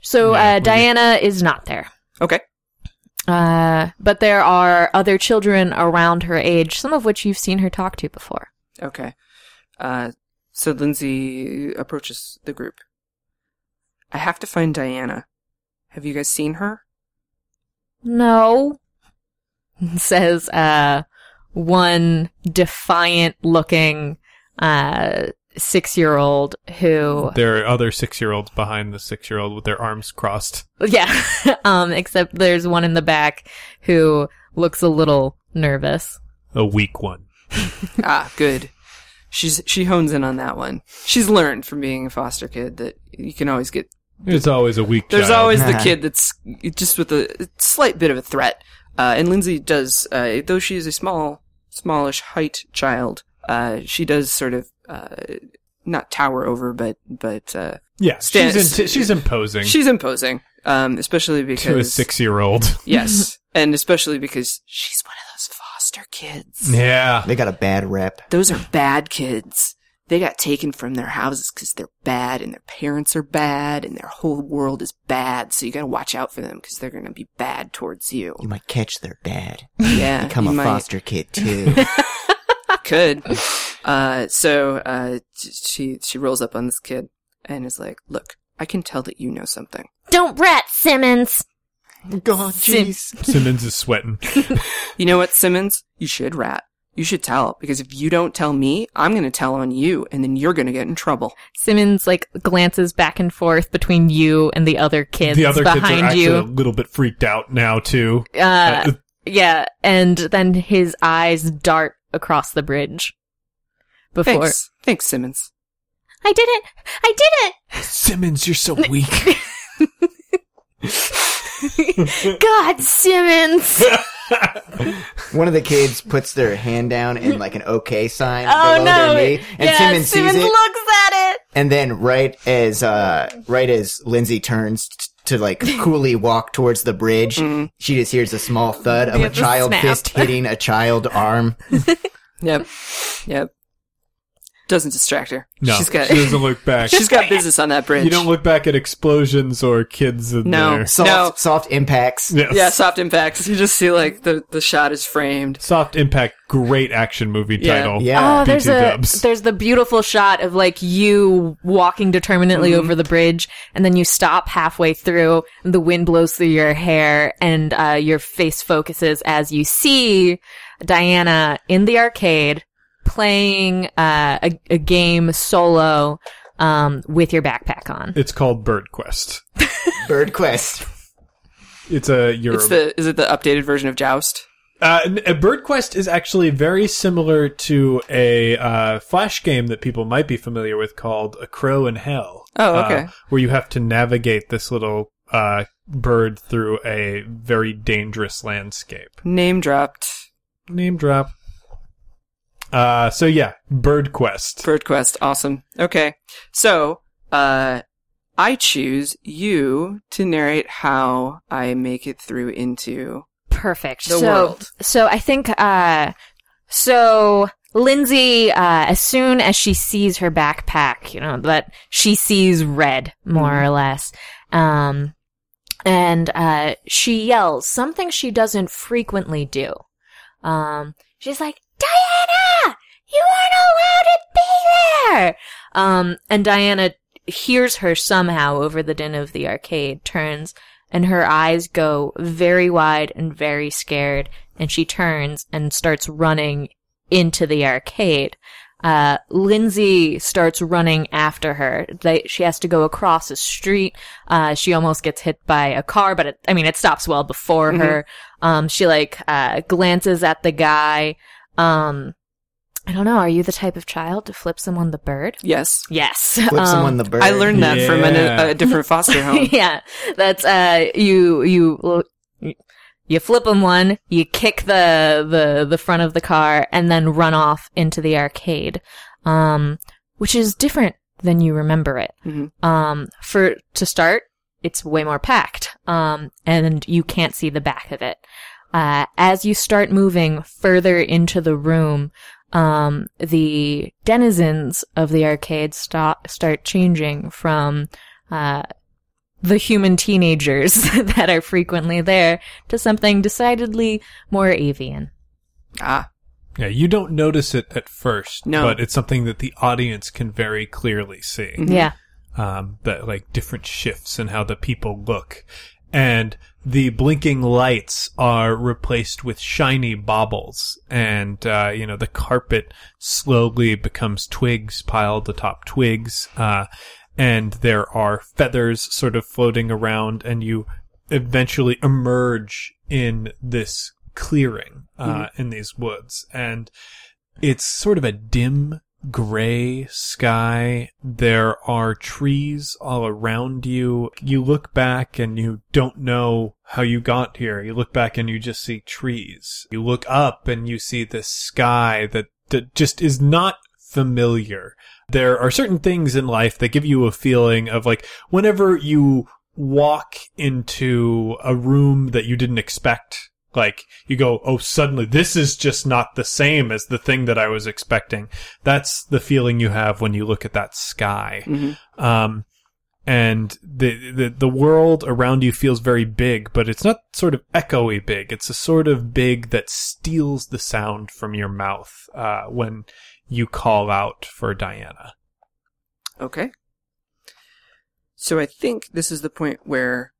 So Yeah, uh, we- Diana is not there. Okay. Uh, but there are other children around her age, some of which you've seen her talk to before. Okay. Uh, so Lindsay approaches the group. I have to find Diana. Have you guys seen her? No, says uh one defiant looking uh six year old who There are other six-year-olds behind the six-year-old with their arms crossed. yeah um except there's one in the back who looks a little nervous. A weak one. ah, good. She's she hones in on that one. She's learned from being a foster kid that you can always get. There's always a weak There's child. always the kid that's just with a slight bit of a threat. Uh, and Lindsay does, uh, though she is a small, smallish height child, uh, she does sort of uh, not tower over, but but uh, Yeah, Stan- she's, in, she's imposing she's imposing. Um, especially because to a six-year-old. Yes, and especially because she's one of those foster kids. yeah. They got a bad rep. Those are bad kids. they got taken from their houses because they're bad and their parents are bad and their whole world is bad. So you gotta watch out for them because they're gonna be bad towards you. You might catch their dad. Yeah. Become a might- foster kid too. could. Uh, so, uh, she, she rolls up on this kid and is like, look, I can tell that you know something. Don't rat, Simmons. God, jeez. Simmons is sweating. You know what, Simmons? You should rat. You should tell because if you don't tell me, I'm going to tell on you and then you're going to get in trouble. Simmons like glances back and forth between you and the other kids the other kids are behind actually you. a little bit freaked out now too. Uh, yeah, and then his eyes dart across the bridge. Before Thanks. Thanks, Simmons. I did it. I did it! Simmons, you're so weak. God, Simmons. One of the kids puts their hand down in like an okay sign oh below no! their knee, and yeah, Simmons, Simmons sees it. looks at it. And then right as uh right as Lindsay turns t- to like coolly walk towards the bridge, Mm. she just hears a small thud of Yeah, a child snap. fist hitting a child arm. Yep. Yep. Doesn't distract her. No, She's got, she doesn't look back. she's got business on that bridge. you don't look back at explosions or kids in No. there. Soft No. soft impacts. Yes. Yeah, soft impacts. You just see like the, the shot is framed. Soft Impact, great action movie Yeah. title. Yeah. Oh, there's a there's the beautiful shot of like you walking determinately over the bridge, and then you stop halfway through. And the wind blows through your hair, and uh, your face focuses as you see Diana in the arcade playing uh, a, a game solo um, with your backpack on. It's called Bird Quest. Bird Quest. It's a you're It's the is it the updated version of Joust? Uh, n- a Bird Quest is actually very similar to a uh, flash game that people might be familiar with called A Crow in Hell. Oh, uh, okay. where you have to navigate this little uh, bird through a very dangerous landscape. Name dropped. Name drop. Uh, so yeah, Bird Quest. Bird Quest, awesome. Okay. So, uh, I choose you to narrate how I make it through into Perfect. The so, world. So I think, uh, so Lindsay, uh, as soon as she sees her backpack, you know, that she sees red, more or less. Um, and, uh, she yells something she doesn't frequently do. Um, she's like, Diana! You aren't allowed to be there! Um, and Diana hears her somehow over the din of the arcade, turns, and her eyes go very wide and very scared, and she turns and starts running into the arcade. Uh, Lindsay starts running after her. They, she has to go across a street. Uh, she almost gets hit by a car, but it, I mean, it stops well before her. Um, she like, uh, glances at the guy. Um, I don't know. Are you the type of child to flip someone the bird? yes. Yes. Flip Um, someone the bird. I learned that from a, a different foster home. yeah, that's uh, you you you flip them one, you kick the the the front of the car, and then run off into the arcade, um, which is different than you remember it. Mhm. Um, for to start, it's way more packed, um, and you can't see the back of it. Uh, as you start moving further into the room, um, the denizens of the arcade stop, start changing from, uh, the human teenagers that are frequently there to something decidedly more avian. Ah, Yeah, you don't notice it at first, No. but it's something that the audience can very clearly see. Yeah. um, that like different shifts in how the people look. And the blinking lights are replaced with shiny baubles. And, uh, you know, the carpet slowly becomes twigs piled atop twigs. Uh, and there are feathers sort of floating around and you eventually emerge in this clearing, uh, in these woods. And it's sort of a dim gray sky. There are trees all around you. You look back and you don't know how you got here. You look back and you just see trees. You look up and you see this sky that, that just is not familiar. There are certain things in life that give you a feeling of like whenever you walk into a room that you didn't expect Like you go, oh, suddenly this is just not the same as the thing that I was expecting. That's the feeling you have when you look at that sky. Mhm. Um, and the, the the world around you feels very big, but it's not sort of echoey big. It's a sort of big that steals the sound from your mouth uh, when you call out for Diana. Okay. So I think this is the point where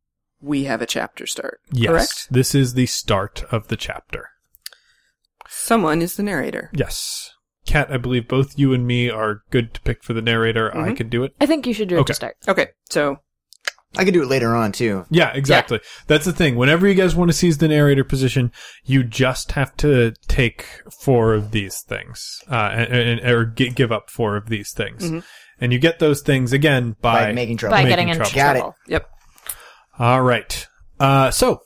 we have a chapter start. Yes, Correct? this is the start of the chapter. Someone is the narrator. Yes. Kat, I believe both you and me are good to pick for the narrator. I Mhm. could do it. I think you should do it Okay. to start. Okay, so I could do it later on too. Yeah, exactly. That's the thing. Whenever you guys want to seize the narrator position, you just have to take four of these things, uh, and, and, or gi- give up four of these things. Mhm. And you get those things again by, By making trouble. By Making getting into trouble. Got it. yep. All right. Uh, so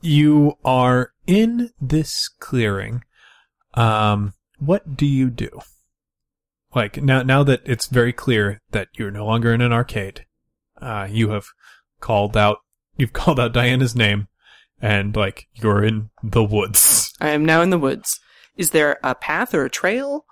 you are in this clearing. Um, what do you do? Like now, now that it's very clear that you're no longer in an arcade, uh, you have called out, you've called out Diana's name and like you're in the woods. I am now in the woods. Is there a path or a trail?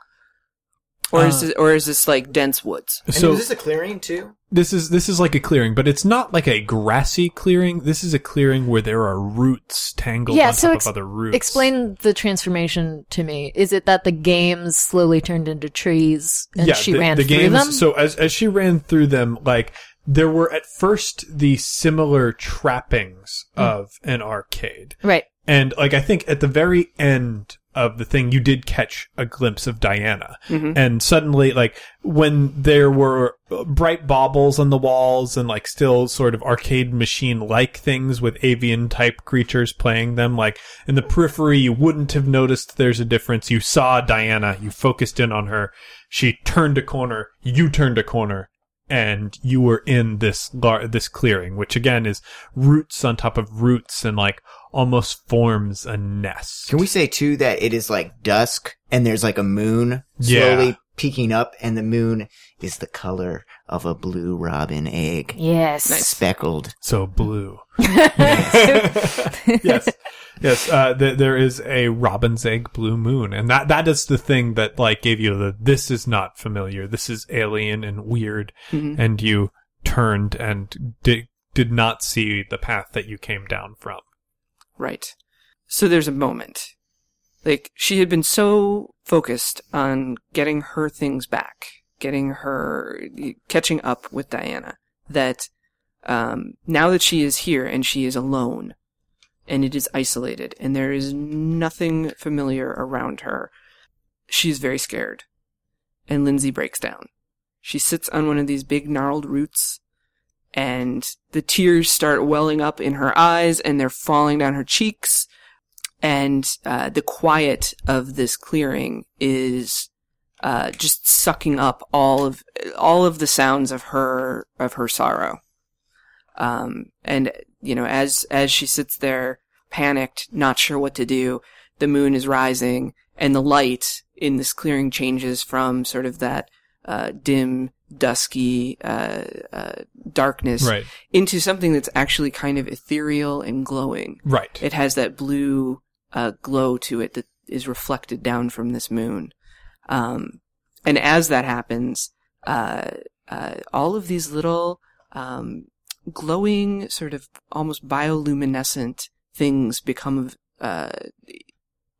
Or is Uh, this, or is this like dense woods? And So is this a clearing too? this is, this is like a clearing, but it's not like a grassy clearing. This is a clearing where there are roots tangled Yeah, on so top ex- of other roots. Explain the transformation to me. Is it that the games slowly turned into trees and she the, ran the through games, them? So as as she ran through them, like there were at first the similar trappings Hmm. of an arcade, right. and like I think at the very end of the thing, you did catch a glimpse of Diana, Mhm. and suddenly, like when there were bright baubles on the walls and like still sort of arcade machine like things with avian type creatures playing them, like in the periphery, you wouldn't have noticed there's a difference. You saw Diana, you focused in on her, she turned a corner, you turned a corner, and you were in this lar- this clearing, which again is roots on top of roots and like almost forms a nest. Can we say too that it is like dusk and there's like a moon Yeah. slowly peeking up and the moon is the color of a blue robin egg. Yes. Speckled. So blue. yes, yes. Yes, uh, th- there is a robin's egg blue moon, and that that is the thing that like gave you the this is not familiar. This is alien and weird, Mhm. and you turned and did did not see the path that you came down from. Right. So there's a moment. Like, she had been so focused on getting her things back, getting her, catching up with Diana, that, um, now that she is here and she is alone, and it is isolated, and there is nothing familiar around her, she's very scared. And Lindsay breaks down. She sits on one of these big gnarled roots, and the tears start welling up in her eyes and they're falling down her cheeks. And uh, the quiet of this clearing is uh, just sucking up all of all of the sounds of her of her sorrow. Um, and you know, as as she sits there, panicked, not sure what to do, the moon is rising, and the light in this clearing changes from sort of that uh, dim, dusky uh, uh, darkness Right, into something that's actually kind of ethereal and glowing. right. It has that blue uh, glow to it that is reflected down from this moon. Um, and as that happens, uh, uh, all of these little um, glowing, sort of almost bioluminescent things become uh,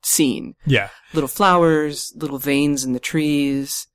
seen. yeah, Little flowers, little veins in the trees.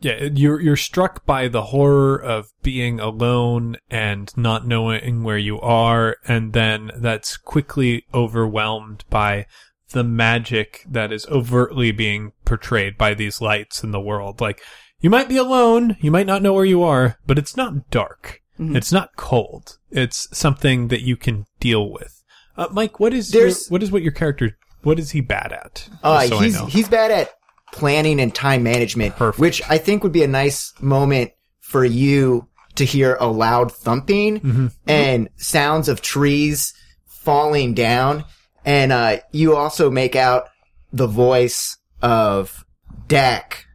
yeah. You're you're struck by the horror of being alone and not knowing where you are, and then that's quickly overwhelmed by the magic that is overtly being portrayed by these lights in the world. Like, you might be alone, you might not know where you are, but it's not dark. Mhm. It's not cold. It's something that you can deal with. Uh, Mike, what is your, what is what your character? What is he bad at? Uh, so I he's know. he's bad at planning and time management, Perfect. which I think would be a nice moment for you to hear a loud thumping Mm-hmm. and sounds of trees falling down, and uh, you also make out the voice of Dak,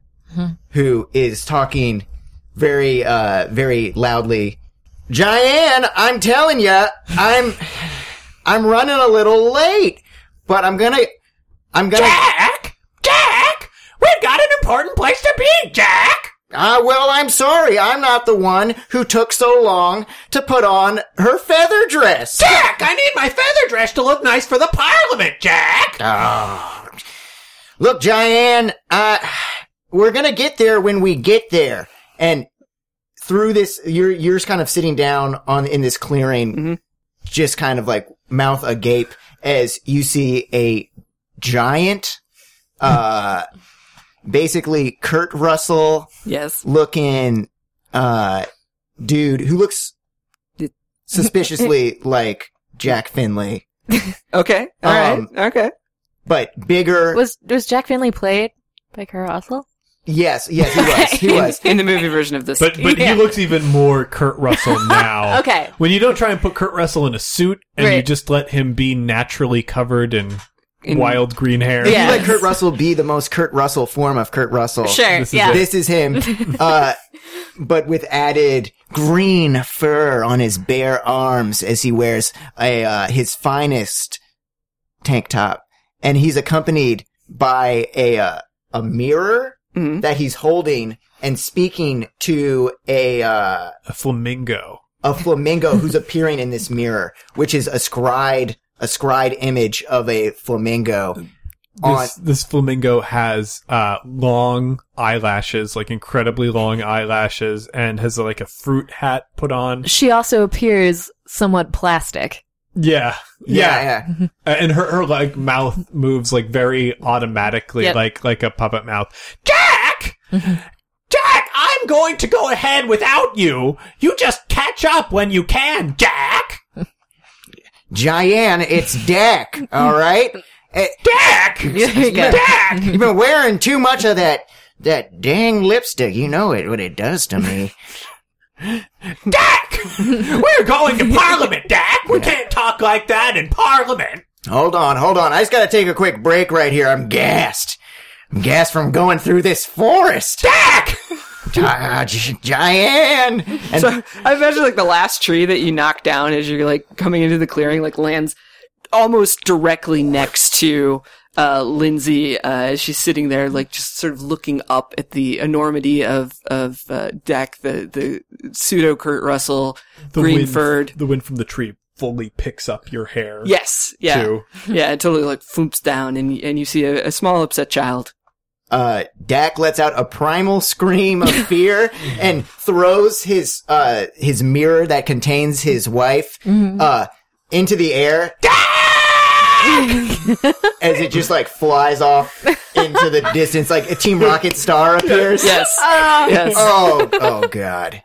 who is talking very uh, very loudly. Diane, I'm telling you, I'm I'm running a little late. but I'm gonna, I'm gonna. Jack! Jack! We've got an important place to be, Jack! Ah, well, I'm sorry. I'm not the one who took so long to put on her feather dress. Jack, I need my feather dress to look nice for the parliament, Jack! Ah. Look, Diane, uh, we're gonna get there when we get there. And through this, you're, you're just kind of sitting down on, in this clearing, just kind of like mouth agape as you see a giant, uh, basically Kurt Russell Yes. looking, uh, dude who looks suspiciously like Jack Finley, Okay. All right. Um, Okay. but bigger. Was was Jack Finley played by Kurt Russell? Yes, yes, he was. He was. In the movie version of this. But but Yeah. he looks even more Kurt Russell now. Okay. When you don't try and put Kurt Russell in a suit and you Right. just let him be naturally covered in, In- wild green hair. If Yeah. you let Kurt Russell be the most Kurt Russell form of Kurt Russell, Sure. This is yeah. this is him. Uh, but with added green fur on his bare arms as he wears a uh, his finest tank top, and he's accompanied by a uh, a mirror Mhm. that he's holding and speaking to a uh, A flamingo. a flamingo who's appearing in this mirror, which is a scried a scried image of a flamingo. On This, this flamingo has uh, long eyelashes, like incredibly long eyelashes, and has like a fruit hat put on. She also appears somewhat plastic. Yeah, yeah, yeah, yeah. Uh, and her her like mouth moves like very automatically, Yep. like like a puppet mouth. Jack, Jack, I'm going to go ahead without you. You just catch up when you can, Jack. Diane, it's Dak. All right, Eh, Dak, you go. Dak. you've been wearing too much of that that dang lipstick. You know it what it does to me. Dak! We're going to Parliament, Dak! We can't talk like that in Parliament! hold on, hold on. I just gotta take a quick break right here. I'm gassed. I'm gassed from going through this forest. Dak! Gi- Diane. And So I imagine like the last tree that you knock down as you're like coming into the clearing, like lands almost directly next to uh, Lindsay uh, as she's sitting there, like just sort of looking up at the enormity of of uh, Deck, the the pseudo Kurt Russell, The green wind- furred. The wind from the tree fully picks up your hair. Yes, yeah, Too. yeah. It totally like floops down, and and you see a, a small upset child. uh, Dak lets out a primal scream of fear and throws his, uh, his mirror that contains his wife, uh, into the air. As it just like flies off into the distance, like a Team Rocket star appears. Yes, yes. Oh, oh god.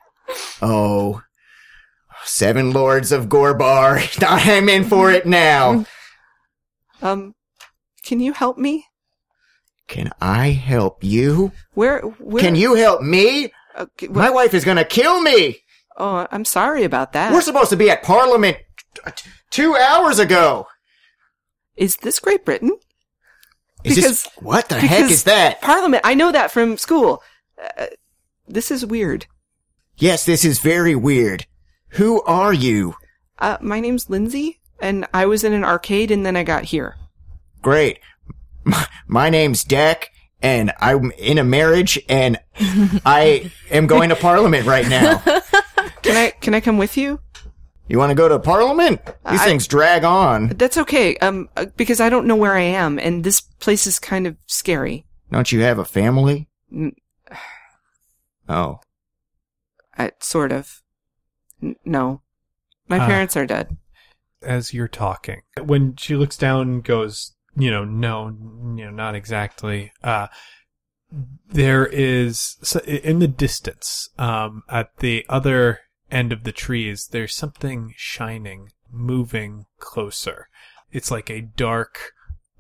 Oh. Seven Lords of Gorbar. I'm in for it now. Um, can you help me? Can I help you? Where? Where? Can you help me? Okay, wh- My wife is gonna kill me. oh, I'm sorry about that. We're supposed to be at Parliament t- t- two hours ago. Is this Great Britain? Is Because- this what the heck is that? Parliament. I know that from school. Uh, this is weird. Yes, this is very weird. Who are you? Uh, my name's Lindsay, and I was in an arcade, and then I got here. Great. My, my name's Deck, and I'm in a marriage, and I am going to Parliament right now. Can I? Can I come with you? You want to go to Parliament? These I- things drag on. That's okay. Um, uh, because I don't know where I am, and this place is kind of scary. Don't you have a family? N- Oh. I, sort of. N- no, my Ah. parents are dead. As you're talking. When she looks down and goes, you know, no, you know, not exactly, uh, there is, so in the distance, um, at the other end of the trees, there's something shining, moving closer. It's like a dark,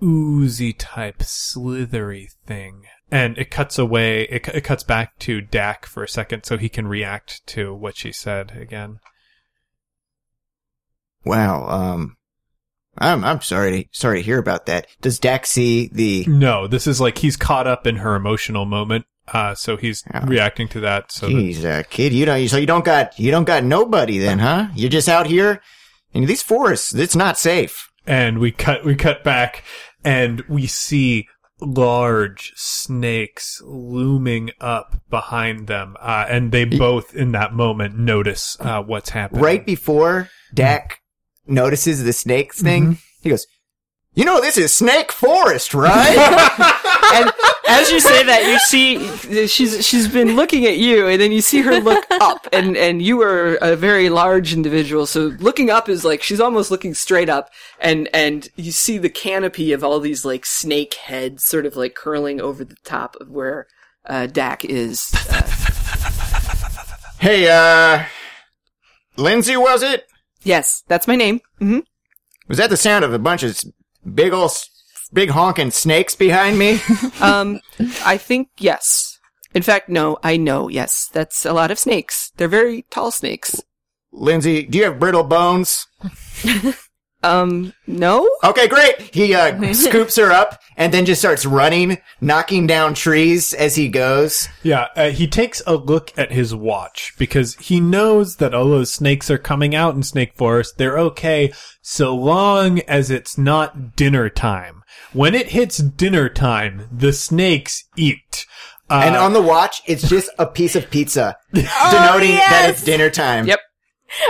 oozy type, slithery thing. And it cuts away, it, it cuts back to Dak for a second so he can react to what she said again. Wow. Um. I'm I'm sorry sorry to hear about that. Does Dak see the? No, this is like he's caught up in her emotional moment, uh, so he's Yeah. reacting to that. So that, Jeez, uh, kid, you don't. So you don't got you don't got nobody then, huh? You're just out here in these forests. It's not safe. and we cut we cut back and we see large snakes looming up behind them uh, and they both in that moment notice uh, what's happening. Right before Dak notices the snakes thing, he goes, "You know this is Snake Forest, right?" and as you say that, you see she's she's been looking at you, and then you see her look up, and and you are a very large individual, so looking up is like she's almost looking straight up, and and you see the canopy of all these like snake heads, sort of like curling over the top of where uh, Dak is. Uh, hey, uh, Lindsay, was it? yes, that's my name. hmm Was that the sound of a bunch of big ol' s- big honking snakes behind me? Um, I think yes. In fact, no, I know. Yes, that's a lot of snakes. They're very tall snakes. Lindsay, do you have brittle bones? Um, no. Okay, great. He uh, scoops her up and then just starts running, knocking down trees as he goes. yeah uh, he takes a look at his watch because he knows that all those snakes are coming out in snake forest they're okay so long as it's not dinner time when it hits dinner time the snakes eat uh, and on the watch, it's just a piece of pizza, denoting that it's dinner time. Yep.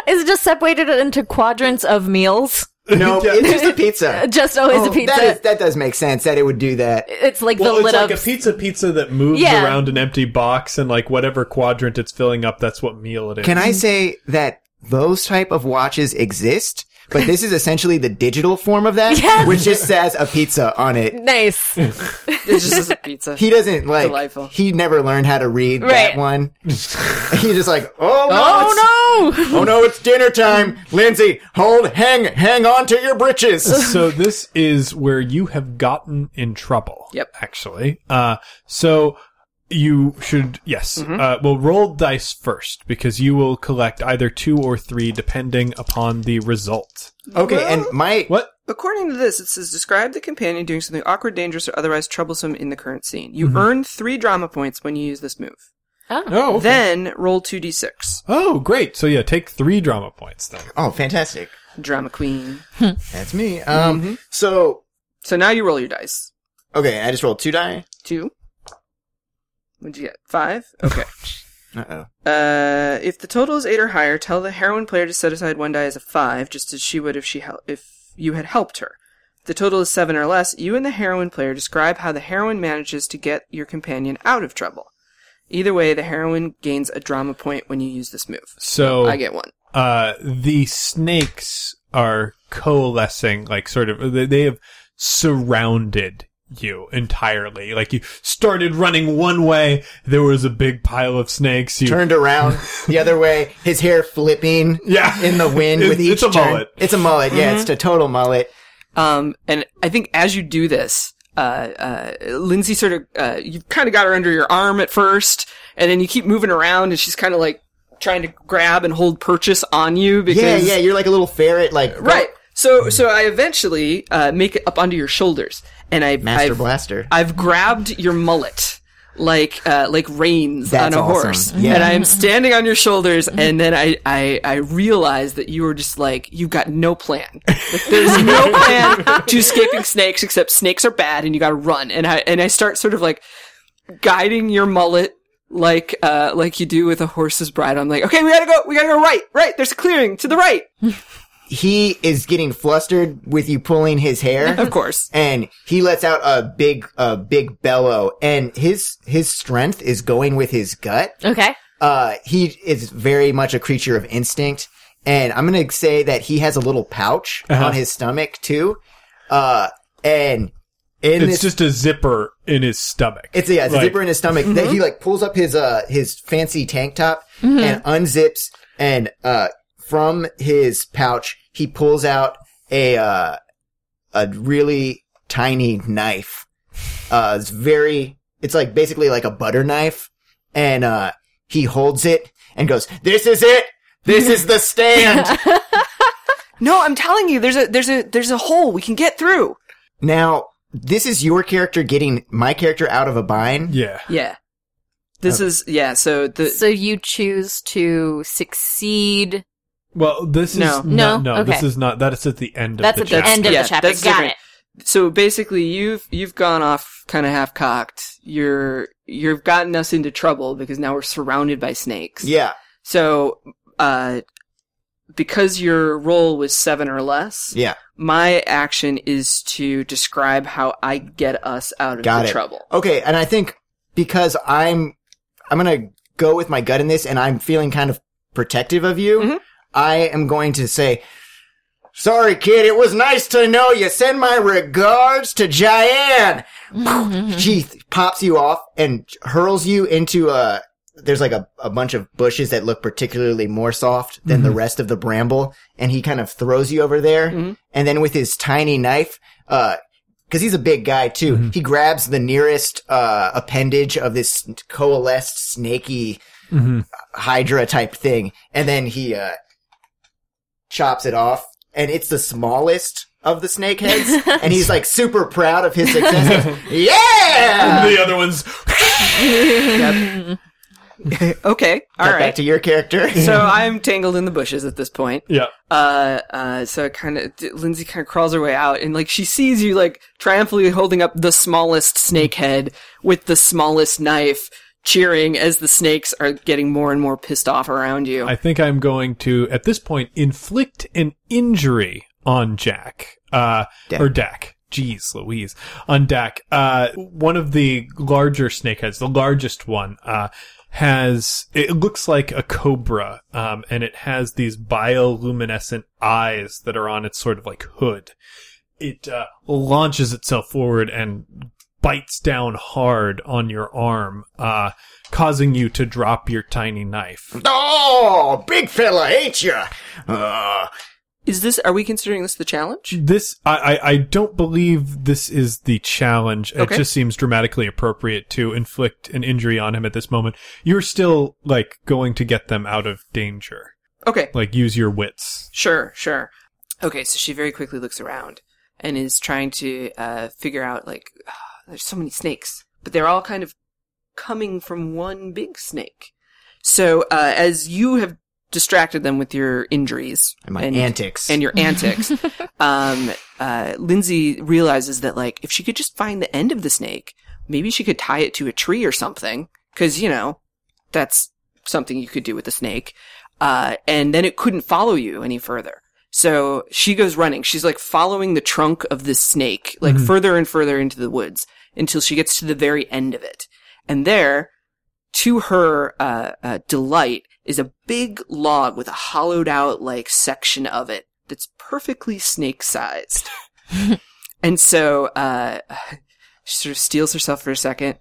Is it just separated into quadrants of meals? No, Yeah. it's just a pizza. Just always a Oh, pizza. That, is, that does make sense that it would do that. it's like Well, the it's like up. a pizza pizza that moves Yeah. around an empty box, and like whatever quadrant it's filling up, that's what meal it is. Can I say that those type of watches exist? But this is essentially the digital form of that, Yes. which just says a pizza on it. nice. It's just as a pizza. He doesn't like. Delightful. He never learned how to read Right. that one. He's just like, oh no, oh no! oh no, it's dinner time. Lindsay, hold, hang, hang on to your britches. so this is where you have gotten in trouble. Yep. Actually, uh, so you should yes. Mm-hmm. Uh, well, roll dice first because you will collect either two or three depending upon the result. Okay, and my What? According to this, it says describe the companion doing something awkward, dangerous, or otherwise troublesome in the current scene. Mm-hmm. You earn three drama points when you use this move. Oh. okay. Then roll two d6. oh, great. So yeah, take three drama points then. oh, fantastic. Drama queen. That's me. Um, so So now you roll your dice. okay, I just rolled two die. Two. What'd you get? Five? Okay. Uh oh. uh, if the total is eight or higher, tell the heroine player to set aside one die as a five, just as she would if she hel- if you had helped her. If the total is seven or less, you and the heroine player describe how the heroine manages to get your companion out of trouble. Either way, the heroine gains a drama point when you use this move. So I get one. uh, the snakes are coalescing, like sort of, they- they have surrounded you entirely. Like you started running one way, there was a big pile of snakes. You Turned around the other way, his hair flipping Yeah. in the wind with It's- each it's a turn. mullet. It's a mullet. Yeah, it's a total mullet. Um, and I think as you do this, uh, uh, Lindsay sort of, uh, you've kind of got her under your arm at first, and then you keep moving around, and she's kind of like trying to grab and hold purchase on you because, Yeah, yeah. You're like a little ferret, like right. So, so I eventually, uh, make it up onto your shoulders, and I, Master I've, Blaster. I've grabbed your mullet. Like, uh, like reins That's on a awesome. horse. Yeah. And I am standing on your shoulders, and then I, I, I realize that you were just like, you've got no plan. Like, there's no plan to escaping snakes except snakes are bad and you gotta run. And I, and I start sort of like guiding your mullet like, uh, like you do with a horse's bridle. I'm like, okay, we gotta go, we gotta go right, right, there's a clearing to the right. He is getting flustered with you pulling his hair. Of course. and he lets out a big, a big bellow, and his his strength is going with his gut. Okay. Uh, he is very much a creature of instinct, and I'm gonna say that he has a little pouch Uh-huh. on his stomach too. Uh, and in it's this, just a zipper in his stomach. it's yeah, it's a zipper in his stomach that he like pulls up his uh his fancy tank top and unzips, and uh from his pouch he pulls out a uh a really tiny knife. Uh, it's very, it's like basically like a butter knife, and uh he holds it and goes, "This is it. This is the stand." No, I'm telling you, there's a, there's a, there's a hole we can get through. now, this is your character getting my character out of a bind. Yeah. Yeah. This is, yeah, so the, So you choose to succeed Well, this is No. no, No? no. This is not. That is at the end of That's the at the chapter. end of Yeah, the chapter. that's Got different. it. So basically, you've you've gone off kind of half cocked. You're you've gotten us into trouble because now we're surrounded by snakes. Yeah. So, uh, because your roll was seven or less, Yeah. my action is to describe how I get us out of Got the it. trouble. Okay, and I think because I'm I'm gonna go with my gut in this, and I'm feeling kind of protective of you. Mhm. I am going to say, "Sorry, kid. It was nice to know you. Send my regards to Jayan." she pops you off and hurls you into a. There's like a, a bunch of bushes that look particularly more soft than the rest of the bramble, and he kind of throws you over there, Mhm. and then with his tiny knife, uh, because he's a big guy too. He grabs the nearest uh, appendage of this coalesced snaky Mhm. hydra type thing, and then he uh, chops it off, and it's the smallest of the snake heads, and he's like super proud of his success. yeah. the other ones. Okay, all Cut right. Back to your character. so I'm tangled in the bushes at this point. Yeah. Uh, uh, so kind of, Lindsay kind of crawls her way out and like she sees you like triumphantly holding up the smallest snake head with the smallest knife, cheering as the snakes are getting more and more pissed off around you. I think I'm going to, at this point, inflict an injury on Jack. Uh, Dak. or Dak. Jeez Louise. On Dak. Uh, one of the larger snakeheads, the largest one, uh, has, it looks like a cobra, um, and it has these bioluminescent eyes that are on its sort of like hood. It, uh, launches itself forward and bites down hard on your arm, uh, causing you to drop your tiny knife. oh, big fella, ain't ya? Uh, Is this, are we considering this the challenge? This, I, I, I don't believe this is the challenge. It just seems dramatically appropriate to inflict an injury on him at this moment. You're still, like, going to get them out of danger. Okay. Like, use your wits. Sure, sure. Okay, so she very quickly looks around and is trying to uh, figure out like "Ah, there's so many snakes, but they're all kind of coming from one big snake. So uh, as you have distracted them with your injuries and my antics. and your antics, um, uh, Lindsay realizes that like if she could just find the end of the snake, maybe she could tie it to a tree or something, because you know that's something you could do with a snake, uh, and then it couldn't follow you any further. So she goes running. She's like following the trunk of this snake, like further and further into the woods until she gets to the very end of it. And there, to her uh, uh, delight, is a big log with a hollowed out like section of it that's perfectly snake sized. and so uh, she sort of steels herself for a second,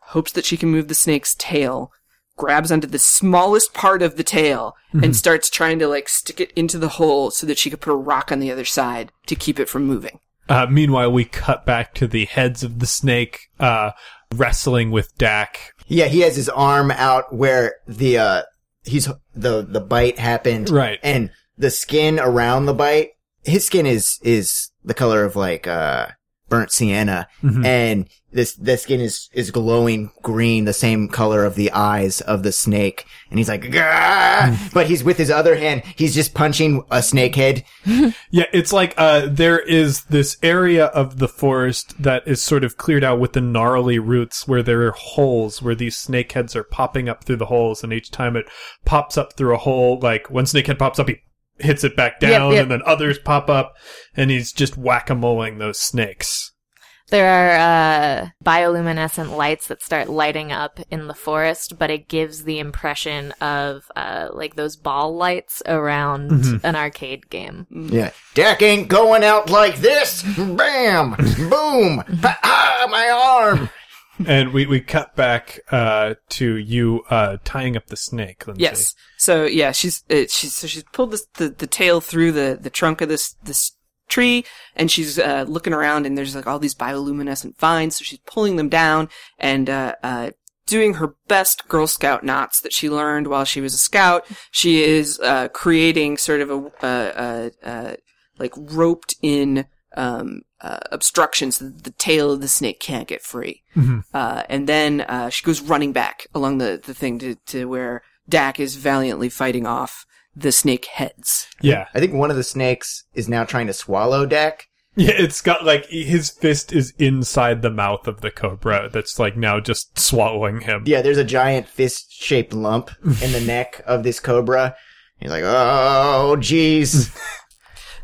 hopes that she can move the snake's tail, grabs onto the smallest part of the tail, and starts trying to like stick it into the hole so that she could put a rock on the other side to keep it from moving. Uh, meanwhile, we cut back to the heads of the snake, uh, wrestling with Dak. yeah, he has his arm out where the uh he's the the bite happened. Right. And the skin around the bite, his skin is is the color of like uh burnt sienna Mhm. and this the skin is is glowing green the same color of the eyes of the snake. And he's like "Gah!" but he's with his other hand. He's just punching a snake head Yeah, it's like uh there is this area of the forest that is sort of cleared out with the gnarly roots where there are holes where these snakeheads are popping up through the holes. And each time it pops up through a hole, like one snakehead pops up, he hits it back down yep. and then others pop up and he's just whack-a-moling those snakes. There are uh, bioluminescent lights that start lighting up in the forest, but it gives the impression of uh, like those ball lights around an arcade game. yeah Deck ain't going out like this bam boom ah, my arm and we, we cut back uh to you uh tying up the snake, Lindsay. Yes. So yeah, she's uh, she's so she's pulled the the tail through the the trunk of this this tree, and she's uh, looking around, and there's like all these bioluminescent vines. So she's pulling them down and uh, uh, doing her best Girl Scout knots that she learned while she was a scout. She is uh, creating sort of a uh, uh, uh, like roped in. Um, uh, obstructions so that the tail of the snake can't get free. Uh, and then uh, she goes running back along the, the thing to, to where Dak is valiantly fighting off the snake heads. Yeah. I think one of the snakes is now trying to swallow Deck. Yeah, it's got like his fist is inside the mouth of the cobra that's like now just swallowing him. Yeah, there's a giant fist-shaped lump in the neck of this cobra. He's like, oh, jeez.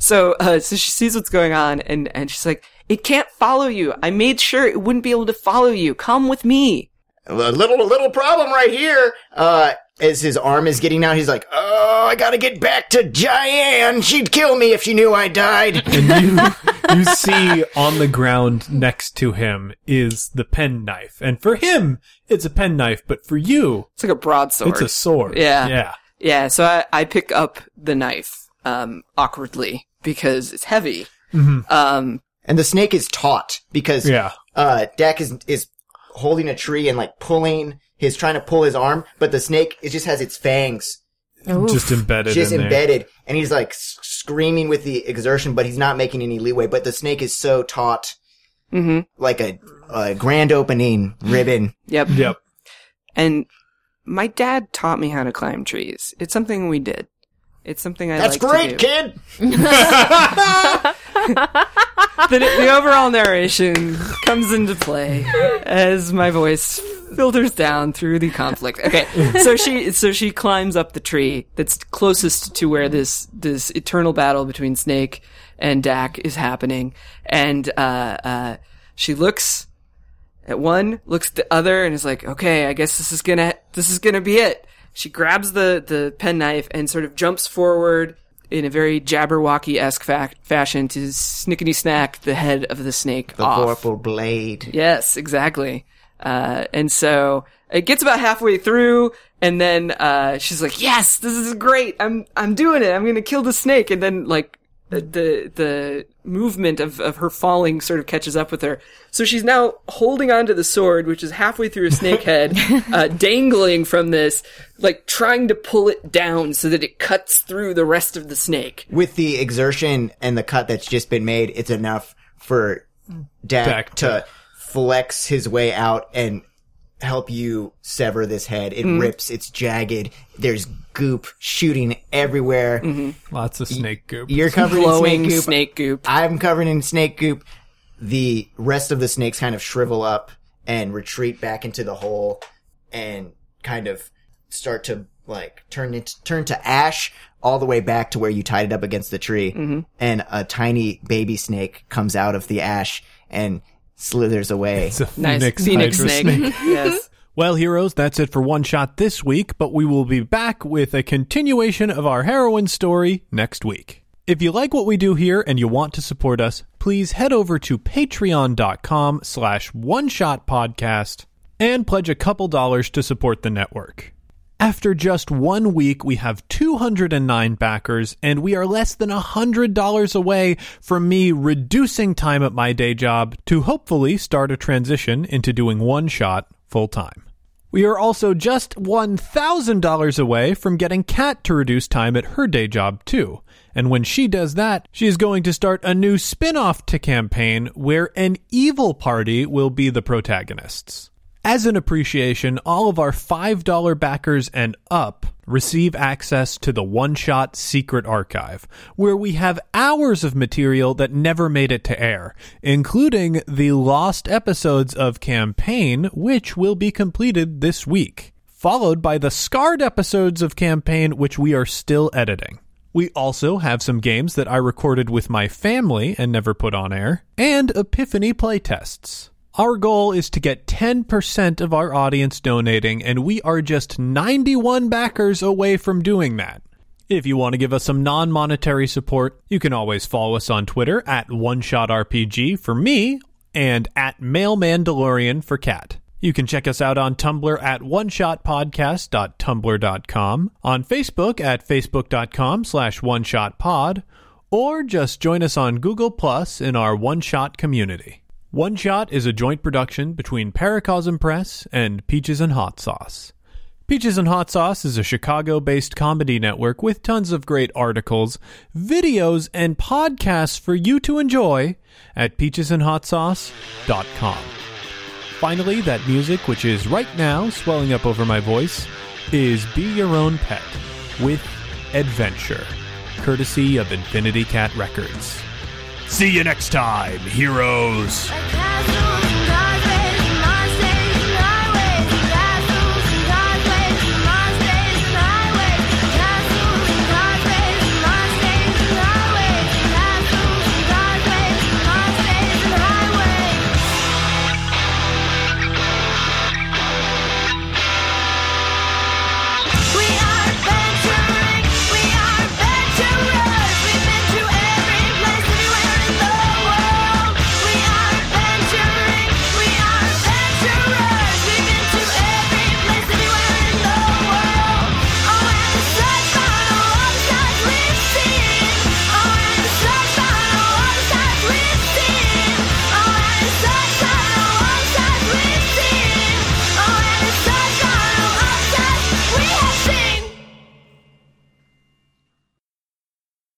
So, uh, so she sees what's going on and, and she's like, it can't follow you. I made sure it wouldn't be able to follow you. Come with me. a little, little problem right here. Uh, as his arm is getting out, he's like, oh, I gotta get back to Diane. She'd kill me if she knew I died. And you, you see on the ground next to him is the penknife. And for him, it's a penknife, but for you, It's like a broadsword. it's a sword. Yeah. Yeah. Yeah, so I, I pick up the knife, um, awkwardly because it's heavy. Um, and the snake is taut because, Yeah. uh, Deck is, is holding a tree and like pulling He's trying to pull his arm, but the snake, it just has its fangs Just embedded just in there. embedded and he's like screaming with the exertion, but he's not making any leeway, but the snake is so taut, mm-hmm. like a, a grand opening ribbon. Yep. Yep. And my dad taught me how to climb trees. It's something we did. It's something I That's like great, kid. the, the overall narration comes into play as my voice filters down through the conflict. Okay, so she so she climbs up the tree that's closest to where this this eternal battle between Snake and Dak is happening, and uh, uh, she looks at one, looks at the other, and is like, "Okay, I guess this is gonna this is gonna be it." She grabs the the penknife and sort of jumps forward in a very Jabberwocky esque fa- fashion to snickety snack the head of the snake The off. vorpal blade. Yes, exactly. Uh, and so it gets about halfway through, and then uh, she's like, "Yes, this is great. I'm I'm doing it. I'm going to kill the snake." And then like the the movement of of her falling sort of catches up with her. So she's now holding onto the sword, which is halfway through a snake head, uh, dangling from this, like trying to pull it down so that it cuts through the rest of the snake. With the exertion and the cut that's just been made, it's enough for Dak, Dak to to- flex his way out and help you sever this head. It rips, it's jagged, there's goop shooting everywhere. Lots of snake goop. You're covered in snake goop. snake goop. I'm covered in snake goop. The rest of the snakes kind of shrivel up and retreat back into the hole and kind of start to like turn into, turn to ash all the way back to where you tied it up against the tree. Mm-hmm. And a tiny baby snake comes out of the ash and slithers away. It's a Nice phoenix, phoenix hydra snake. yes. Well, heroes, that's it for One Shot this week, but we will be back with a continuation of our heroine story next week. If you like what we do here and you want to support us, please head over to patreon.com slash one shot podcast and pledge a couple dollars to support the network. After just one week, we have 209 backers, and we are less than $100 away from me reducing time at my day job to hopefully start a transition into doing one shot full time. We are also just $1,000 away from getting Kat to reduce time at her day job, too. And when she does that, she is going to start a new spin off to campaign where an evil party will be the protagonists. As an appreciation, all of our $5 backers and up receive access to the One Shot Secret Archive, where we have hours of material that never made it to air, including the lost episodes of Campaign, which will be completed this week, followed by the scarred episodes of Campaign, which we are still editing. We also have some games that I recorded with my family and never put on air, and Epiphany playtests. Our goal is to get 10% of our audience donating, and we are just 91 backers away from doing that. If you want to give us some non monetary support, you can always follow us on Twitter at OneShotRPG for me and at MailMandalorian for Kat. You can check us out on Tumblr at oneshotpodcast.tumblr.com, on Facebook at facebook.com slash oneshotpod, or just join us on Google Plus in our One Shot community. One Shot is a joint production between Paracosm Press and Peaches and Hot Sauce. Peaches and Hot Sauce is a Chicago based comedy network with tons of great articles, videos, and podcasts for you to enjoy at peachesandhotsauce.com. Finally, that music, which is right now swelling up over my voice, is Be Your Own Pet with adventure, courtesy of Infinity Cat Records. See you next time, heroes.